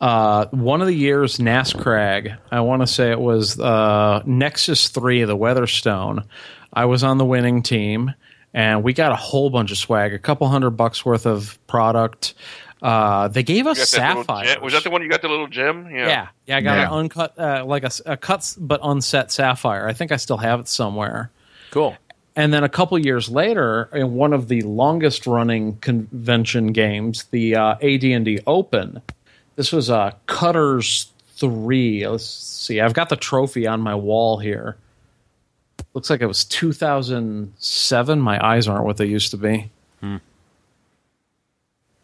Uh, one of the years, Nascrag, I want to say it was uh, Nexus Three, the Weatherstone. I was on the winning team, and we got a whole bunch of swag, a couple hundred bucks worth of product. Uh, they gave us got sapphire. Was that the one you got the little gem? Yeah. Yeah, yeah, I got Yeah. an uncut, uh, like a cut but unset sapphire. I think I still have it somewhere. Cool. And then a couple years later, in one of the longest running convention games, the uh, AD&D Open, this was uh, Cutters Three. Let's see, I've got the trophy on my wall here. Looks like it was 2007. My eyes aren't what they used to be. Hmm.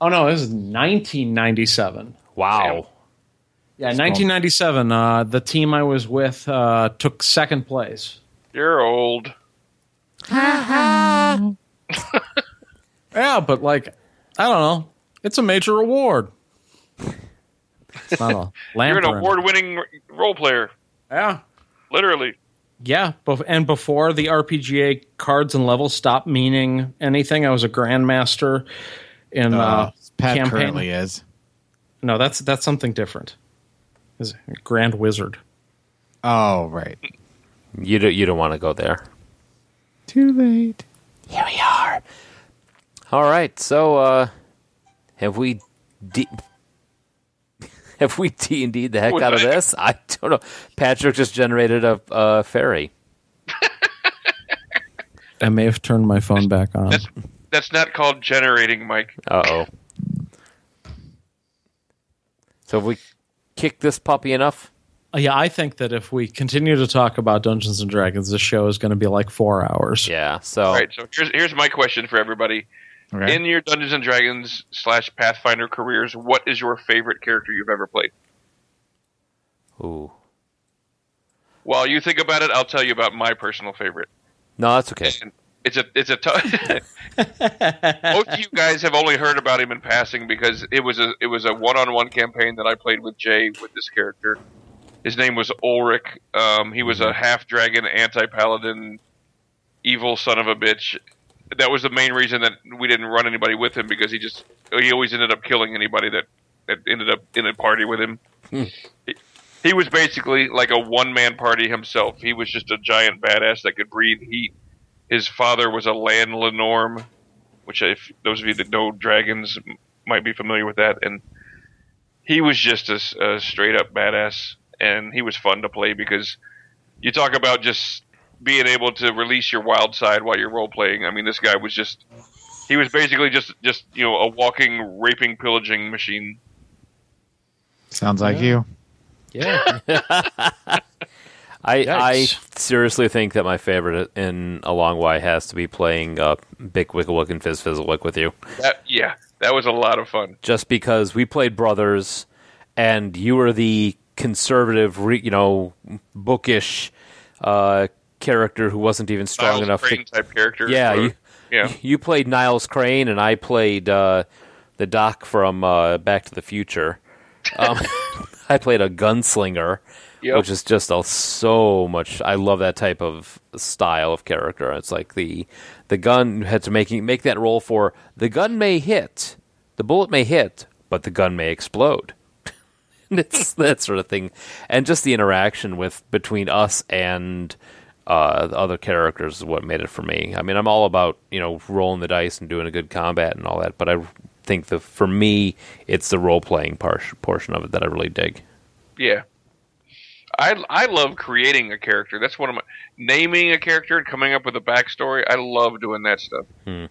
Oh no, this is 1997. Wow. Yeah, 1997. Uh, the team I was with uh, took second place. You're old. Yeah, but like, I don't know. It's a major award. It's not a You're an award-winning role player. Yeah. Literally. Yeah, and before the RPGA cards and levels stopped meaning anything, I was a grandmaster in uh, Uh, Pat campaign. currently is. No, that's that's something different. Is a grand wizard. Oh, right. You don't you don't want to go there. Too late. Here we are. All right. So uh have we D- have we D and D the heck What out of the heck? this? I don't know. Patrick just generated a, a fairy. I may have turned my phone back on. That's not called generating, Mike. Uh oh. So have we kicked this puppy enough? Uh, yeah, I think that if we continue to talk about Dungeons and Dragons, this show is going to be like four hours. Yeah. So All right. So here's here's my question for everybody. Okay. In your Dungeons and Dragons slash Pathfinder careers, what is your favorite character you've ever played? Ooh. While you think about it, I'll tell you about my personal favorite. No, that's okay. It's a it's a tough. Most of you guys have only heard about him in passing because it was a it was a one on one campaign that I played with Jay with this character. His name was Ulrich. Um, he was a half dragon, anti paladin, evil son of a bitch. That was the main reason that we didn't run anybody with him because he just he always ended up killing anybody that that ended up in a party with him. He, he was basically like a one man party himself. He was just a giant badass that could breathe heat. His father was a Land Lenorm, which if those of you that know dragons might be familiar with that, and he was just a, s- a straight up badass, and he was fun to play because you talk about just being able to release your wild side while you're role playing. I mean, this guy was just he was basically just just you know a walking raping pillaging machine. Sounds like you. Yeah. I I seriously think that my favorite in a long way has to be playing uh, Bick Bicklewick and Fizz Fizzlewick with you. That yeah, that was a lot of fun. Just because we played brothers, and you were the conservative, re, you know, bookish uh, character who wasn't even strong Miles enough Crane to. type character. Yeah, or- you, yeah. you played Niles Crane, and I played uh, the Doc from uh, Back to the Future. Um, I played a gunslinger, Yep. which is just a, so much. I love that type of style of character. It's like the the gun had to make make that roll for the gun may hit, the bullet may hit, but the gun may explode. And it's that sort of thing, and just the interaction with between us and uh, the other characters is what made it for me. I mean, I'm all about you know rolling the dice and doing a good combat and all that, but I think the for me it's the role playing par- portion of it that I really dig. Yeah. I I love creating a character. That's one of my naming a character and coming up with a backstory. I love doing that stuff. Hmm.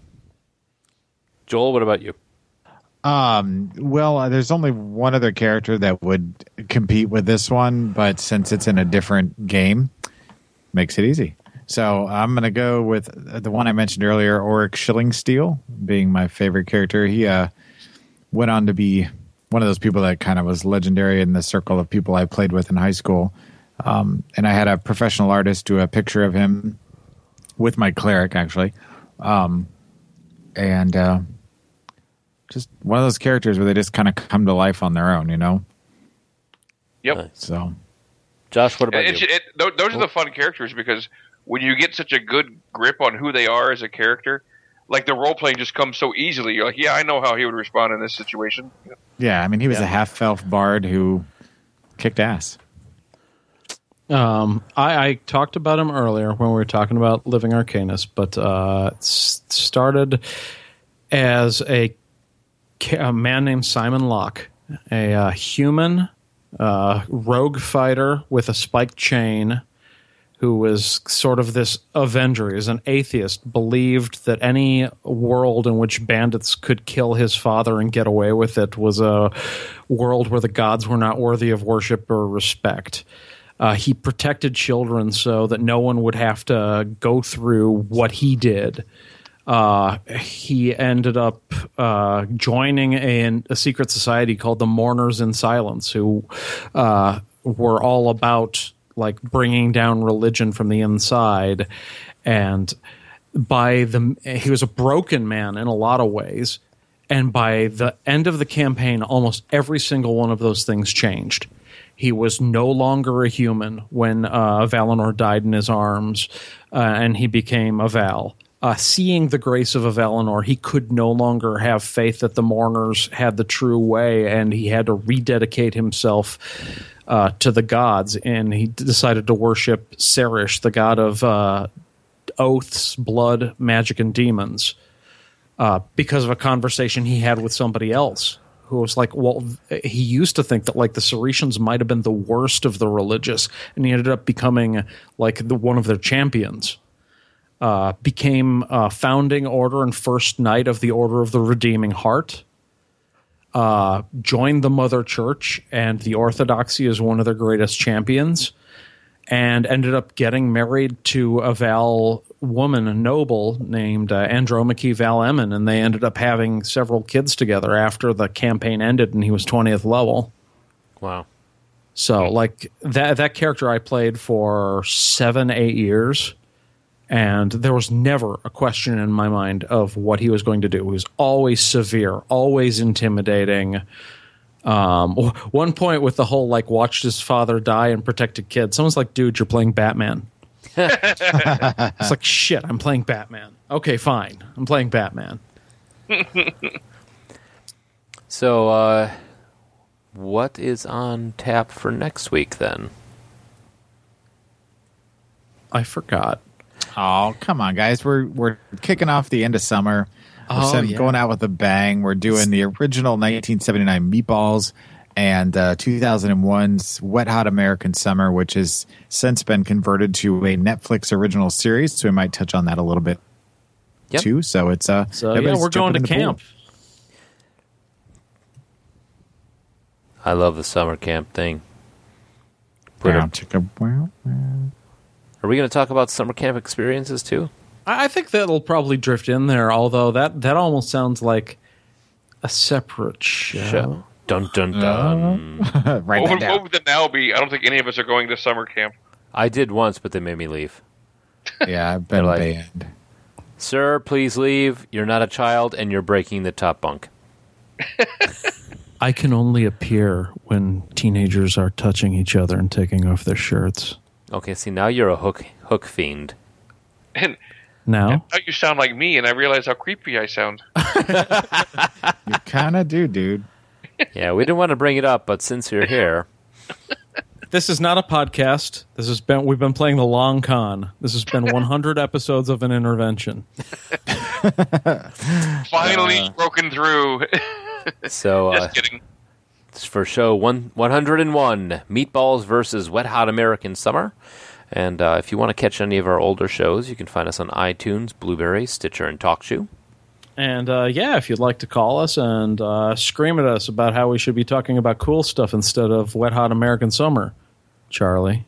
Joel, what about you? Um, well, uh, there's only one other character that would compete with this one, but since it's in a different game, makes it easy. So I'm going to go with the one I mentioned earlier, Oric Schillingsteel, being my favorite character. He uh, went on to be one of those people that kind of was legendary in the circle of people I played with in high school. Um, and I had a professional artist do a picture of him with my cleric, actually. Um, and uh, just one of those characters where they just kind of come to life on their own, you know? Yep. So, Josh, what about It- you? it- tho- those are the fun characters because when you get such a good grip on who they are as a character, like the role playing just comes so easily. You're like, yeah, I know how he would respond in this situation. yeah, I mean, he was a half elf bard who kicked ass. Um, I, I talked about him earlier when we were talking about Living Arcanis, but uh, started as a, a man named Simon Locke, a uh, human uh, rogue fighter with a spiked chain who was sort of this avenger. He an atheist, believed that any world in which bandits could kill his father and get away with it was a world where the gods were not worthy of worship or respect. Uh, he protected children so that no one would have to go through what he did. Uh, he ended up uh, joining a, a secret society called the Mourners in Silence, who uh, were all about like bringing down religion from the inside. And by the he was a broken man in a lot of ways. And by the end of the campaign, almost every single one of those things changed. He was no longer a human when uh, Valinor died in his arms, uh, and he became a Val. Uh, seeing the grace of a Valinor, he could no longer have faith that the mourners had the true way, and he had to rededicate himself uh, to the gods. And he decided to worship Sarish, the god of uh, oaths, blood, magic, and demons uh, because of a conversation he had with somebody else who was like, well, he used to think that like the Saritians might have been the worst of the religious, and he ended up becoming like the one of their champions. Uh, became uh, founding order and first knight of the Order of the Redeeming Heart. Uh, joined the Mother Church and the Orthodoxy is one of their greatest champions and ended up getting married to a Val woman, a noble named uh, Andromache Val Emin, and they ended up having several kids together after the campaign ended and he was 20th level. Wow. So, like that that character I played for seven, eight years, and there was never a question in my mind of what he was going to do. He was always severe, always intimidating. Um, one point with the whole like watched his father die and protected kid. Someone's like, "Dude, you're playing Batman." it's like, "Shit, I'm playing Batman." Okay, fine, I'm playing Batman. So, uh, what is on tap for next week then? I forgot. Oh, come on, guys. We're we're kicking off the end of summer. We're Oh, send- yeah. going out with a bang. We're doing the original 1979 Meatballs and uh, 2001's Wet Hot American Summer, which has since been converted to a Netflix original series. So we might touch on that a little bit too. So it's uh, So yeah, we're going to the pool. camp. I love the summer camp thing. Put a- chicka, wow, wow. Are we going to talk about summer camp experiences too? I I think that'll probably drift in there, although that that almost sounds like a separate show. Show. Dun dun dun. Uh-huh. Write what, would, down. what would the now be? I don't think any of us are going to summer camp. I did once, but they made me leave. Yeah, I've been like- banned. Sir, please leave. You're not a child, and you're breaking the top bunk. I can only appear when teenagers are touching each other and taking off their shirts. Okay, see now you're a hook hook fiend. And Now, now you sound like me, and I realize how creepy I sound. You kind of do, dude. Yeah, we didn't want to bring it up, but since you're here, this is not a podcast. This has been we've been playing the long con. This has been 100 episodes of an intervention. Finally Uh. broken through. so uh, Just kidding. It's for show one one hundred and one Meatballs versus Wet Hot American Summer. And uh, if you want to catch any of our older shows, you can find us on iTunes, Blubrry, Stitcher, and TalkShoe. And uh, yeah, if you'd like to call us and uh, scream at us about how we should be talking about cool stuff instead of wet hot American summer, Charlie.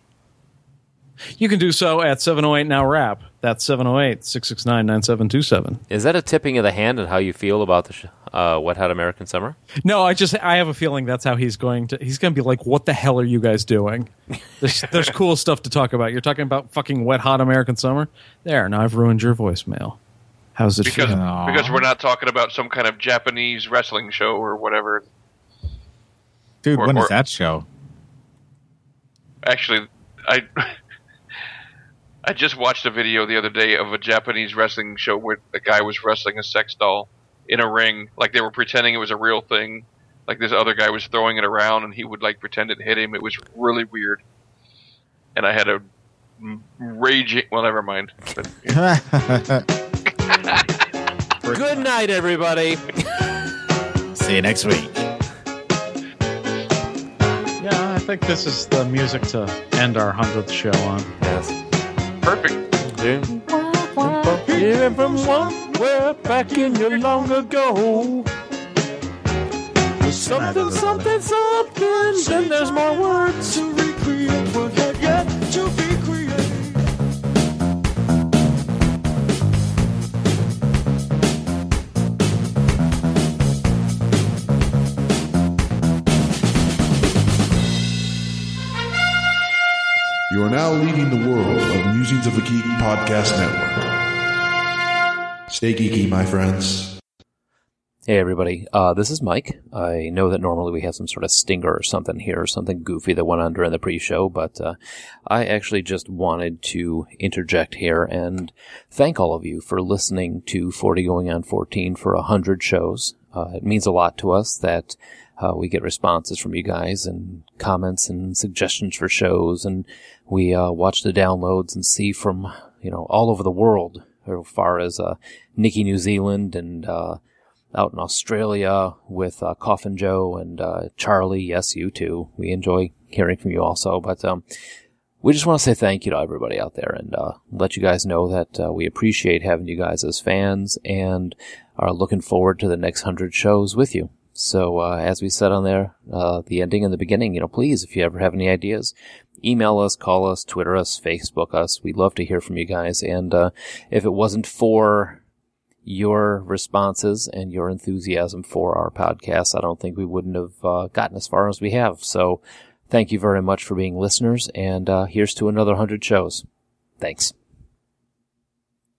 You can do so at 708 Now Rap. That's 708 669 9727. Is that a tipping of the hand on how you feel about the sh- uh, Wet Hot American Summer? No, I just I have a feeling that's how he's going to. He's going to be like, "What the hell are you guys doing?" There's, there's cool stuff to talk about. You're talking about fucking wet hot American summer. There, now I've ruined your voicemail. How's it Because feel? because we're not talking about some kind of Japanese wrestling show or whatever. Dude, Or- when is or- that show? Actually, I I just watched a video the other day of a Japanese wrestling show where a guy was wrestling a sex doll in a ring, like they were pretending it was a real thing. Like this other guy was throwing it around, and he would like pretend it hit him. It was really weird, and I had a raging. Well, never mind. But, Good night, everybody. See you next week. Yeah, I think this is the music to end our hundredth show on. Yes. Perfect. Hearing from somewhere back in your long ago. There's Something, something, something. Then there's more words to recreate what had yet to be created. You are now leading the world of Musings of a Geek Podcast Network. Stay geeky, my friends. Hey everybody, uh, this is Mike. I know that normally we have some sort of stinger or something here, or something goofy that went on during the pre-show, but uh, I actually just wanted to interject here and thank all of you for listening to 40 going on 14 for 100 shows. Uh, it means a lot to us that uh, we get responses from you guys and comments and suggestions for shows, and we uh, watch the downloads and see from you know all over the world, as far as uh, Nikki, New Zealand, and uh, out in Australia with uh, Coffin Joe and uh, Charlie. Yes, you too. We enjoy hearing from you also. But um, we just want to say thank you to everybody out there and uh, let you guys know that uh, we appreciate having you guys as fans and are looking forward to the next hundred shows with you. So uh, as we said on there, uh, the ending and the beginning, you know, please, if you ever have any ideas, email us, call us, Twitter us, Facebook us. We'd love to hear from you guys. And uh, if it wasn't for your responses and your enthusiasm for our podcast, I don't think we wouldn't have uh, gotten as far as we have. So thank you very much for being listeners, and uh, here's to another 100 shows. Thanks.